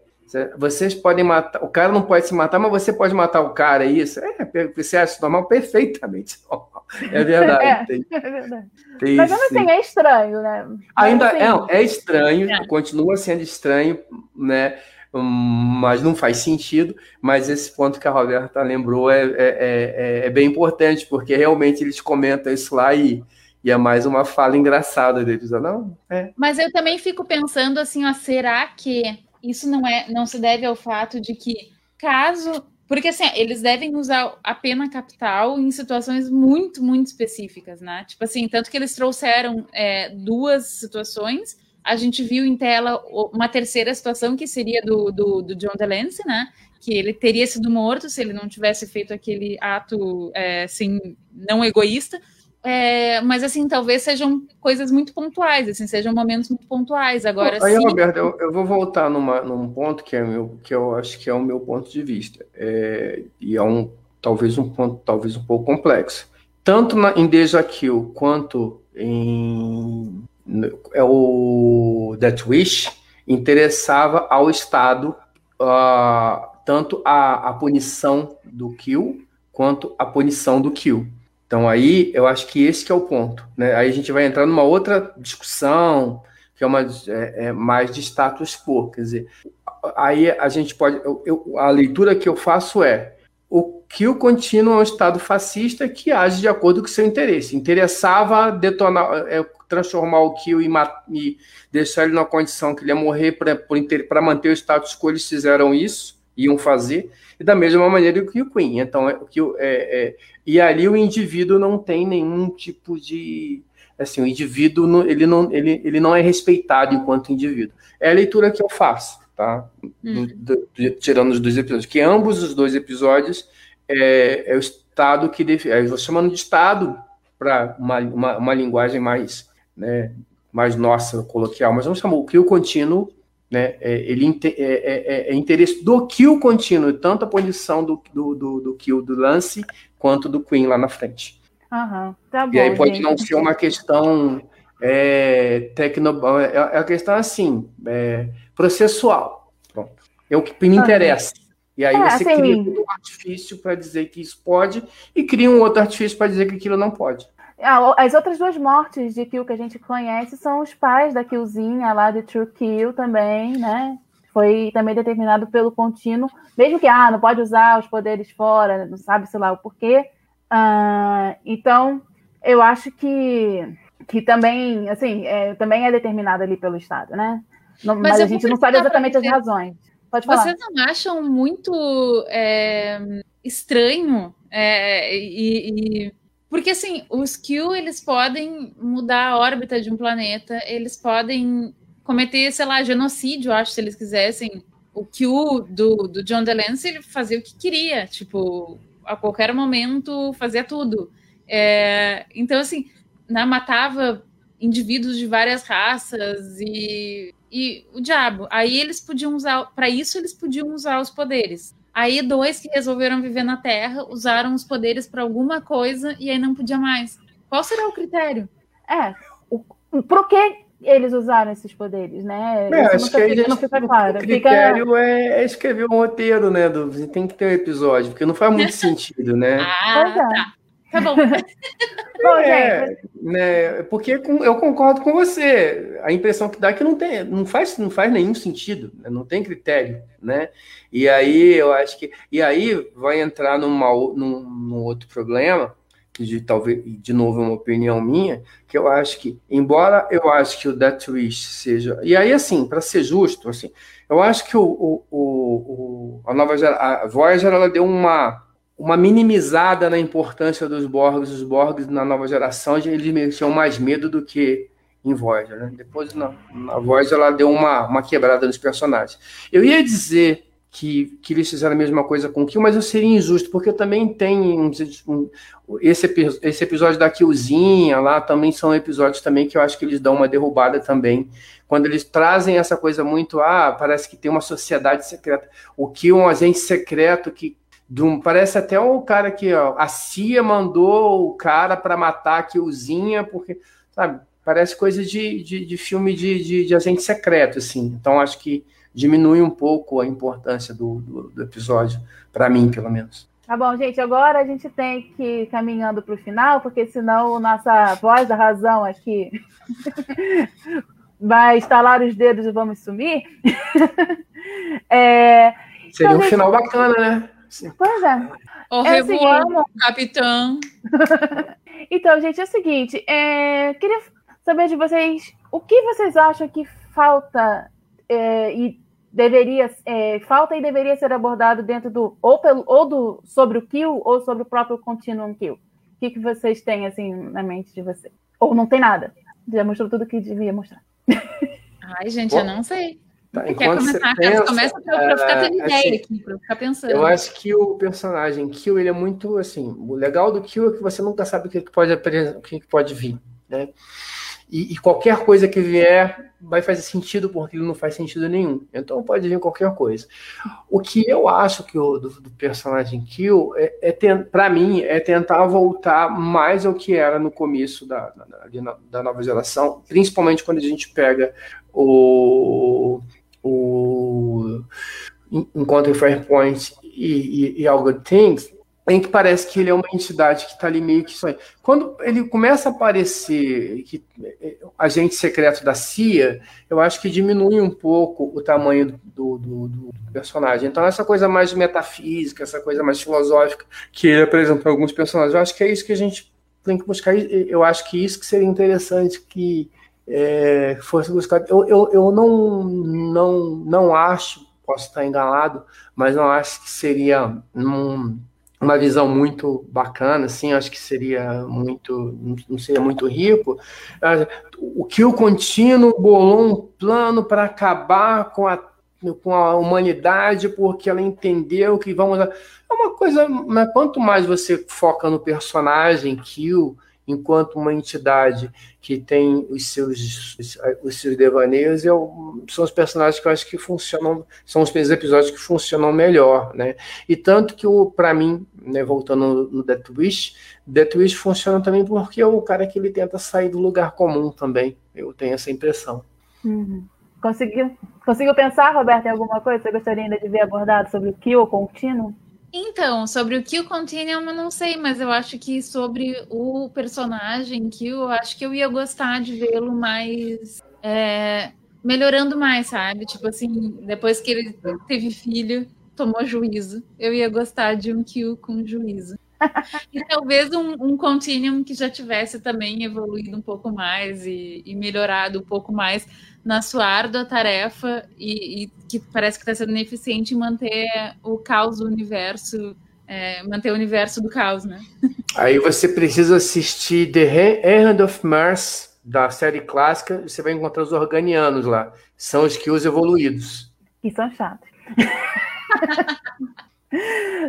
Vocês podem matar, o cara não pode se matar, mas você pode matar o cara, é isso? É, você acha normal? Perfeitamente normal. É verdade. é, tem, é verdade. Tem, mas mesmo assim, é estranho, né? Ainda assim, é, é estranho, é. continua sendo estranho, né? Mas não faz sentido. Mas esse ponto que a Roberta lembrou é, é, é, é bem importante, porque realmente eles comentam isso lá e, e é mais uma fala engraçada deles. Não, é. Mas eu também fico pensando assim, ó, será que isso não é, não se deve ao fato de que caso, porque assim, eles devem usar a pena capital em situações muito, muito específicas, né? Tipo assim, tanto que eles trouxeram é, duas situações. A gente viu em tela uma terceira situação que seria do, do, do John DeLance, né? Que ele teria sido morto se ele não tivesse feito aquele ato é, assim, não egoísta. É, mas assim, talvez sejam coisas muito pontuais, assim, sejam momentos muito pontuais. Agora, Aí, sim... Roberto, eu, eu, vou voltar numa, num ponto que é meu, que eu acho que é o meu ponto de vista. É, e é um talvez um ponto talvez um pouco complexo. Tanto na, em Deja Kill quanto em é o Death Wish interessava ao Estado uh, tanto a, a punição do kill quanto a punição do kill. Então aí eu acho que esse que é o ponto. Né? Aí a gente vai entrar numa outra discussão, que é uma é, é mais de status quo. Quer dizer, aí a gente pode. Eu, eu, a leitura que eu faço é o o contínuo é um Estado fascista que age de acordo com seu interesse. Interessava detonar, é, transformar o Kill e, e, deixar ele numa condição que ele ia morrer para manter o status quo, eles fizeram isso, iam fazer, e da mesma maneira que o Queen. Então, é, que, é, é, e ali o indivíduo não tem nenhum tipo de. Assim, o indivíduo ele não, ele, ele não é respeitado enquanto indivíduo. É a leitura que eu faço, tá? Hum. Do, do, tirando os dois episódios. Que ambos os dois episódios é, é o Estado que. Def... Eu estou chamando de Estado para uma, uma, uma, linguagem mais, né, mais nossa, coloquial, mas vamos chamar o o contínuo né? É, ele é, é, é, é, interesse do kill contínuo, tanto a posição do, do, do, do, kill do lance quanto do Queen lá na frente. Uhum, tá e aí pode gente. não ser uma questão é, tecno, é, é a questão assim, é, processual. Pronto. É o que me interessa. E aí você assim, cria um artifício para dizer que isso pode e cria um outro artifício para dizer que aquilo não pode. Ah, as outras duas mortes de Kill que a gente conhece são os pais da Killzinha lá de True Kill também, né? Foi também determinado pelo contínuo, mesmo que ah, não pode usar os poderes fora, não sabe, sei lá o porquê. Uh, então, eu acho que, que também, assim, é, também é determinado ali pelo Estado, né? Não, mas, mas a gente não sabe exatamente as razões. Pode falar. Vocês não acham muito é, estranho é, e, e porque, assim, os Q, eles podem mudar a órbita de um planeta, eles podem cometer, sei lá, genocídio, acho, se eles quisessem. O Q do, do John DeLance, ele fazia o que queria, tipo, a qualquer momento fazia tudo. É, então, assim, né, matava indivíduos de várias raças e, e o diabo. Aí eles podiam usar, para isso eles podiam usar os poderes. Aí dois que resolveram viver na Terra usaram os poderes para alguma coisa e aí não podia mais. Qual será o critério? É, por que eles usaram esses poderes, né? É, acho que fica, não fica claro. O critério fica... é, escrever um roteiro, né? Do, tem que ter um episódio, porque não faz muito sentido, né? Ah, tá. Tá bom. Bom, É, né, porque com- eu concordo com você. A impressão que dá é que não tem, não faz, não faz nenhum sentido, né? não tem critério, né? E aí eu acho que e aí vai entrar numa, num, num outro problema que de talvez de novo é uma opinião minha, que eu acho que embora eu acho que o Death Wish seja e aí assim para ser justo assim, eu acho que o, o, o, o- a nova a Voyager ela deu uma uma minimizada na importância dos Borgs. Os Borgs na nova geração, eles me tinham mais medo do que em Voyager. Né? Depois, na, na Voyager, ela deu uma, uma quebrada nos personagens. Eu ia dizer que, que eles fizeram a mesma coisa com o Kill, mas eu seria injusto, porque também tem um, um- esse, esse episódio da Killzinha lá, também são episódios também que eu acho que eles dão uma derrubada também, quando eles trazem essa coisa muito, ah, parece que tem uma sociedade secreta. O Kill é um agente secreto que um- parece até o cara que ó, a CIA mandou o cara para matar a Killzinha, porque, sabe, parece coisa de, de, de filme de, de, de agente secreto, assim. Então acho que diminui um pouco a importância do, do, do episódio, para mim, pelo menos. Tá bom, gente. Agora a gente tem que ir caminhando para o final, porque senão nossa voz da razão aqui vai estalar os dedos e vamos sumir. É, Seria um Talvez- final bacana, né? Pois é. Au É assim, vamos- capitão. Então, gente, é o seguinte, é, queria saber de vocês o que vocês acham que falta é, e deveria é, falta e deveria ser abordado dentro do ou, pelo, ou do sobre o kill ou sobre o próprio continuum kill. O que, que vocês têm assim na mente de vocês? Ou não tem nada? Já mostrou tudo que devia mostrar. Ai, gente, Bom, eu não sei. Tá, Quer enquanto você começar? pensa, Começa pra ficar tendo ideia assim, aqui, eu ficar pensando. Eu acho que o personagem Kill, ele é muito assim. O legal do Kill é que você nunca sabe o que pode, o que pode vir, né? E, e qualquer coisa que vier vai fazer sentido porque ele não faz sentido nenhum. Então pode vir qualquer coisa. O que eu acho que o do, do personagem Kill é, é para mim é tentar voltar mais ao que era no começo da, da, da- nova geração, principalmente quando a gente pega o Encontro Fairpoint e, e, e All Good Things, em que parece que ele é uma entidade que está ali meio que só. Quando ele começa a aparecer que é, agente secreto da CIA, eu acho que diminui um pouco o tamanho do, do, do personagem. Então, essa coisa mais metafísica, essa coisa mais filosófica que ele apresenta para alguns personagens, eu acho que é isso que a gente tem que buscar. Eu acho que isso que seria interessante que é, fosse buscado. Eu, eu, eu não, não, não acho, posso estar enganado, mas não acho que seria um, uma visão muito bacana, assim, acho que seria muito, não seria muito rico. O que o contínuo bolou um plano para acabar com a, com a humanidade, porque ela entendeu que vamos. É uma coisa, mas quanto mais você foca no personagem, Kill, enquanto uma entidade que tem os seus, os seus devaneios, eu, são os personagens que eu acho que funcionam, são os episódios que funcionam melhor, né? E tanto que, para mim, né, voltando no Death Wish, Death Wish funciona também porque é o cara que ele tenta sair do lugar comum também, eu tenho essa impressão. Uhum. Conseguiu, conseguiu pensar, Roberto, em alguma coisa que você gostaria ainda de ver abordado sobre o kill contínuo? Então, sobre o Kill Continuum, eu não sei, mas eu acho que sobre o personagem Kill, eu acho que eu ia gostar de vê-lo mais. É, melhorando mais, sabe? Tipo assim, depois que ele teve filho, tomou juízo. Eu ia gostar de um Kill com juízo. E talvez um, um Continuum que já tivesse também evoluído um pouco mais e, e melhorado um pouco mais na sua árdua tarefa e, e que parece que está sendo ineficiente em manter o caos do universo, é, manter o universo do caos, né? Aí você precisa assistir The Hand of Mars, da série clássica, e você vai encontrar os organianos lá. São os kills evoluídos. Que são chatos.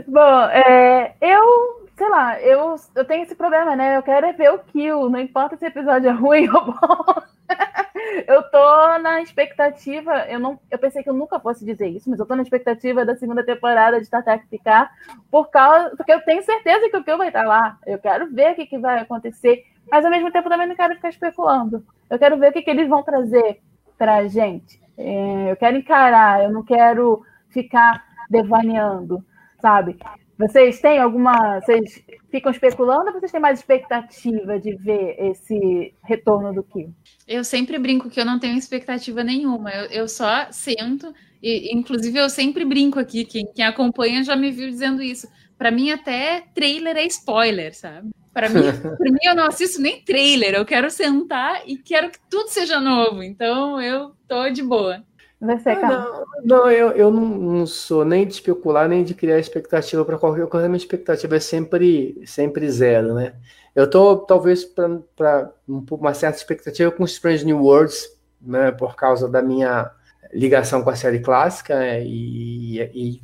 Bom, é, eu, sei lá, eu, eu tenho esse problema, né? Eu quero é ver o kill, não importa se o episódio é ruim ou bom. eu tô na expectativa, eu não, eu pensei que eu nunca fosse dizer isso, mas eu tô na expectativa da segunda temporada de Star Trek ficar, por causa, porque eu tenho certeza que o Kill vai estar lá. Eu quero ver o que, que vai acontecer, mas ao mesmo tempo também não quero ficar especulando. Eu quero ver o que, que eles vão trazer pra gente. É, eu quero encarar, eu não quero ficar devaneando, sabe? Vocês têm alguma. Vocês ficam especulando ou vocês têm mais expectativa de ver esse retorno do Kill? Eu sempre brinco que eu não tenho expectativa nenhuma. Eu, eu só sento, e inclusive eu sempre brinco aqui, quem, quem acompanha já me viu dizendo isso. Para mim, até trailer é spoiler, sabe? Para mim, para mim, eu não assisto nem trailer. Eu quero sentar e quero que tudo seja novo. Então, eu tô de boa. Você, ah, não, não, eu, eu não, não, sou nem de especular, nem de criar expectativa para qualquer coisa. Minha expectativa é sempre, sempre zero, né? Eu tô, talvez, para uma certa expectativa com Strange New Worlds, né? Por causa da minha ligação com a série clássica, né, e, e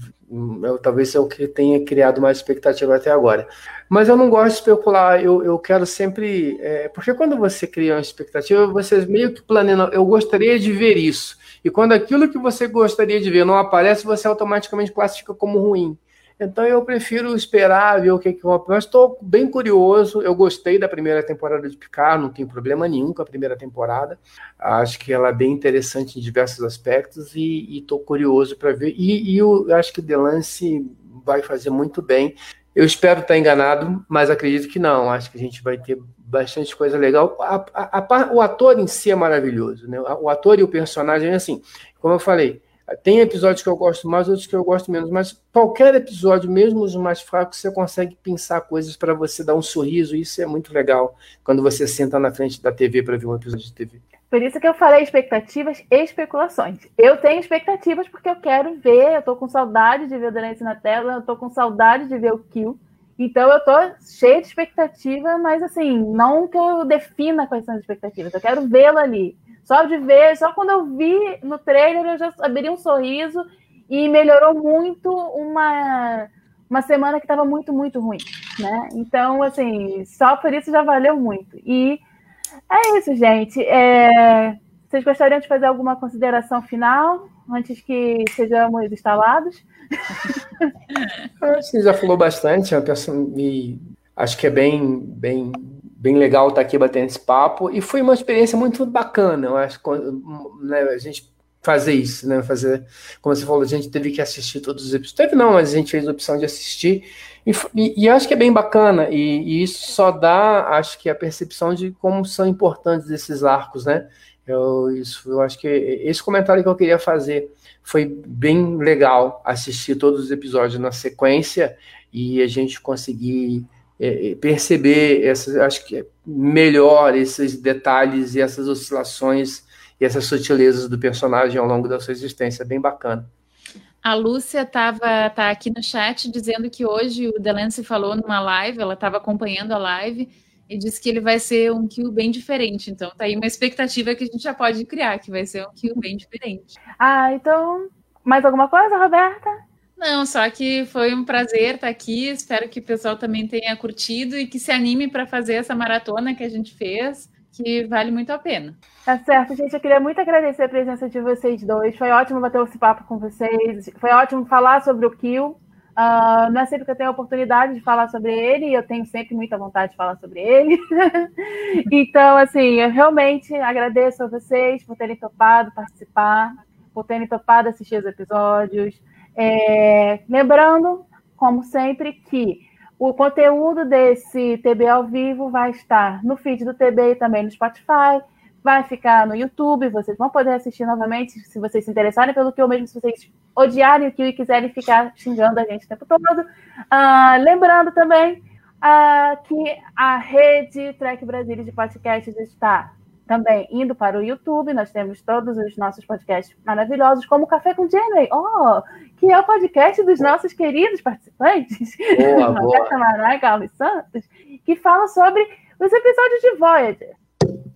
eu, talvez eu que tenha criado mais expectativa até agora. Mas eu não gosto de especular, eu, eu quero sempre. É, porque quando você cria uma expectativa, você meio que planeja, eu gostaria de ver isso. E quando aquilo que você gostaria de ver não aparece, você automaticamente classifica como ruim. Então eu prefiro esperar, ver o que que vai. Mas estou bem curioso. Eu gostei da primeira temporada de Picard, não tem problema nenhum com a primeira temporada. Acho que ela é bem interessante em diversos aspectos e estou curioso para ver. E, e, eu acho que o Delance vai fazer muito bem. Eu espero estar enganado, mas acredito que não. Acho que a gente vai ter bastante coisa legal. A, a, a, o ator em si é maravilhoso, né? O ator e o personagem, assim, como eu falei tem episódios que eu gosto mais, outros que eu gosto menos, mas qualquer episódio, mesmo os mais fracos, você consegue pensar coisas para você dar um sorriso. Isso é muito legal quando você senta na frente da TV para ver um episódio de TV. Por isso que eu falei expectativas e especulações. Eu tenho expectativas porque eu quero ver, eu tô com saudade de ver o Delance na tela, eu tô com saudade de ver o Kill. Então eu tô cheia de expectativa, mas assim, não que eu defina quais são as expectativas, eu quero vê-lo ali. Só de ver, só quando eu vi no trailer, eu já abri um sorriso e melhorou muito uma, uma semana que estava muito, muito ruim, né? Então, assim, só por isso já valeu muito. E é isso, gente. É... Vocês gostariam de fazer alguma consideração final antes que sejamos instalados? Acho que já falou bastante, eu penso, e acho que é bem, bem bem legal estar aqui batendo esse papo. E foi uma experiência muito bacana, eu acho, né, a gente fazer isso, né, fazer, como você falou, a gente teve que assistir todos os episódios, teve não, mas a gente fez a opção de assistir. E, e, e acho que é bem bacana e, e, isso só dá, acho que a percepção de como são importantes esses arcos, né, eu, isso, eu acho que esse comentário que eu queria fazer foi bem legal assistir todos os episódios na sequência e a gente conseguir é, é, perceber essas, acho que é melhor esses detalhes e essas oscilações e essas sutilezas do personagem ao longo da sua existência, bem bacana. A Lúcia estava tá aqui no chat dizendo que hoje o Delance falou numa live, ela estava acompanhando a live e disse que ele vai ser um kill bem diferente. Então tá aí uma expectativa que a gente já pode criar, que vai ser um kill bem diferente. Ah, então mais alguma coisa, Roberta? Não, só que foi um prazer estar aqui. Espero que o pessoal também tenha curtido e que se anime para fazer essa maratona que a gente fez, que vale muito a pena. Tá certo, gente. Eu queria muito agradecer a presença de vocês dois. Foi ótimo bater esse papo com vocês. Foi ótimo falar sobre o Kill. Uh, não é sempre que eu tenho a oportunidade de falar sobre ele, e eu tenho sempre muita vontade de falar sobre ele. então, assim, eu realmente agradeço a vocês por terem topado participar, por terem topado assistir os episódios. É, lembrando, como sempre, que o conteúdo desse TB ao vivo vai estar no feed do TB e também no Spotify, vai ficar no YouTube, vocês vão poder assistir novamente se vocês se interessarem pelo que ou mesmo se vocês odiarem o que e quiserem ficar xingando a gente o tempo todo. Ah, lembrando também ah, que a rede Trek Brasília de podcasts está também indo para o YouTube, nós temos todos os nossos podcasts maravilhosos, como Café com Jenny, oh, que é o podcast dos nossos queridos participantes, boa, Marai e Carlos Santos, que fala sobre os episódios de Voyager.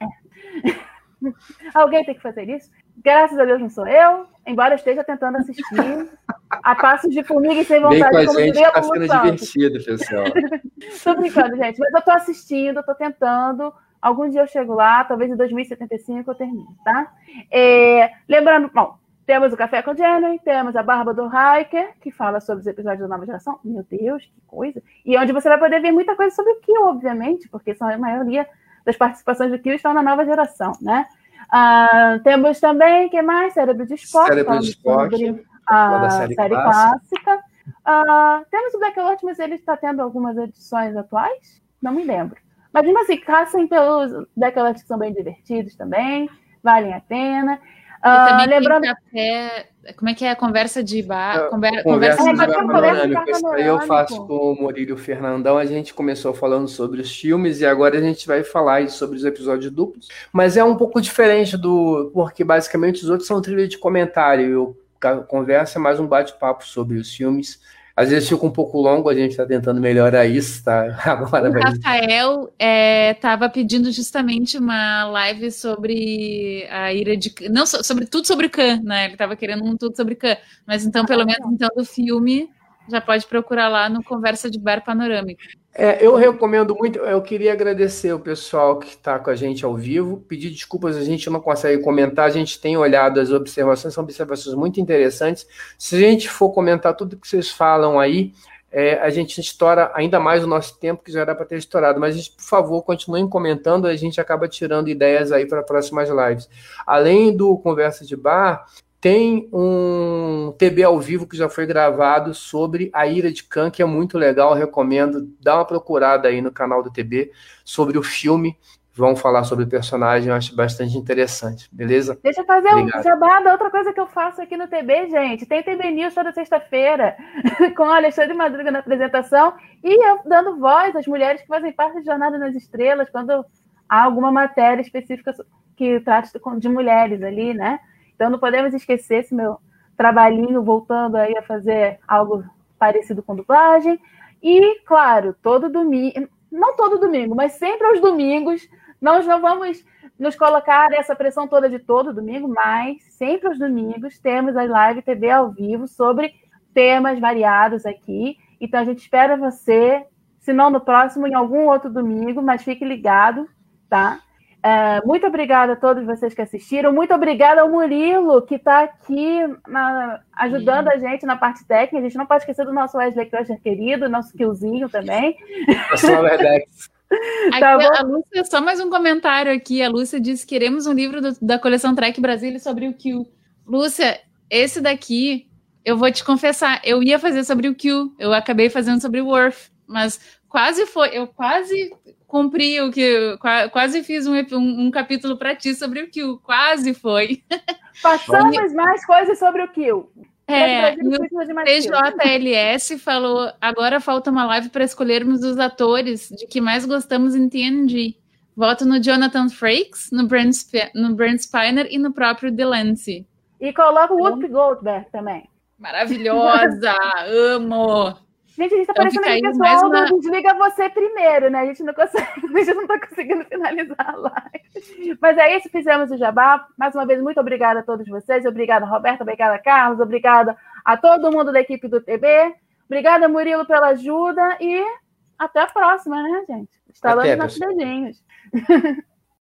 É. Alguém tem que fazer isso? Graças a Deus não sou eu, embora esteja tentando assistir a passos de formiga e sem vontade. Bem com a gente, está sendo divertido, pessoal. Tô brincando, gente, mas eu tô assistindo, tô tentando Algum dia eu chego lá, talvez em 2075 eu termine, tá? É, lembrando, bom, temos o Café com Jenny, temos a Barba do Hiker, que fala sobre os episódios da nova geração. Meu Deus, que coisa! E onde você vai poder ver muita coisa sobre o Kill, obviamente, porque são a maioria das participações do Kill estão na nova geração, né? Ah, temos também, que mais? Cérebro de Esporte. Cérebro de Esporte. a série, série clássica. clássica. Uh, temos o Black Alert, mas ele está tendo algumas edições atuais? Não me lembro. Mas mesmo assim, caçem pelos Black Alert que são bem divertidos também, valem a pena. Uh, também lembrando... café, como é que é a conversa de bar? É, conversa, conversa de bar panorâmico. Isso aí eu faço com o Murilo Fernandão. A gente começou falando sobre os filmes e agora a gente vai falar sobre os episódios duplos. Mas é um pouco diferente do. Porque basicamente os outros são trilha de comentário. Eu conversa é mais um bate-papo sobre os filmes. Às vezes fica um pouco longo, a gente está tentando melhorar isso, tá? Agora o vai... Rafael estava é, pedindo justamente uma live sobre a ira de não sobre tudo sobre Khan, né? Ele estava querendo um tudo sobre Khan, mas então pelo menos então do filme já pode procurar lá no Conversa de Bar Panorâmico. É, eu recomendo muito. Eu queria agradecer o pessoal que está com a gente ao vivo. Pedir desculpas, a gente não consegue comentar. A gente tem olhado as observações, são observações muito interessantes. Se a gente for comentar tudo que vocês falam aí, é, a gente estoura ainda mais o nosso tempo, que já era para ter estourado. Mas, gente, por favor, continuem comentando, a gente acaba tirando ideias aí para próximas lives. Além do Conversa de Bar, tem um TB ao vivo que já foi gravado sobre a ira de Khan, que é muito legal, recomendo. Dá uma procurada aí no canal do TB sobre o filme. Vão falar sobre o personagem, eu acho bastante interessante, beleza? Deixa eu fazer Obrigado. um jabá da outra coisa que eu faço aqui no TB, gente. Tem TB News toda sexta-feira, com o Alexandre Madruga na apresentação e eu dando voz às mulheres que fazem parte de Jornada nas Estrelas, quando há alguma matéria específica que trata de mulheres ali, né? Então não podemos esquecer esse meu trabalhinho voltando aí a fazer algo parecido com dublagem. E, claro, todo domingo, não todo domingo, mas sempre aos domingos, nós não vamos nos colocar essa pressão toda de todo domingo, mas sempre aos domingos temos a live TV ao vivo sobre temas variados aqui. Então a gente espera você, se não no próximo, em algum outro domingo, mas fique ligado, tá? É, muito obrigada a todos vocês que assistiram. Muito obrigada ao Murilo, que está aqui na, ajudando a gente na parte técnica. A gente não pode esquecer do nosso Wesley Crusher querido, nosso Killzinho também. tá a, a Lúcia, só mais um comentário aqui. A Lúcia disse: queremos um livro do, da coleção Trek Brasília sobre o Kill. Lúcia, esse daqui, eu vou te confessar, eu ia fazer sobre o Kill, eu acabei fazendo sobre o Worf, mas quase foi, eu quase cumpri o que. Quase fiz um, um, um capítulo para ti sobre o Kill. Quase foi. Passamos mais coisas sobre o Kill. É, o TJLS falou: agora falta uma live para escolhermos os atores de que mais gostamos em TNG. Voto no Jonathan Frakes, no Brent, no Brent Spiner e no próprio Delancey. E coloca o Whoopi Goldberg também. Maravilhosa! amo! Gente, a gente tá parecendo que pessoal uma... desliga você primeiro, né? A gente não consegue, a gente não tá conseguindo finalizar a live. Mas é isso, fizemos o jabá. Mais uma vez, muito obrigada a todos vocês. Obrigada, Roberto. Obrigada, Carlos. Obrigada a todo mundo da equipe do TB. Obrigada, Murilo, pela ajuda. E até a próxima, né, gente? Estalando nossos dedinhos.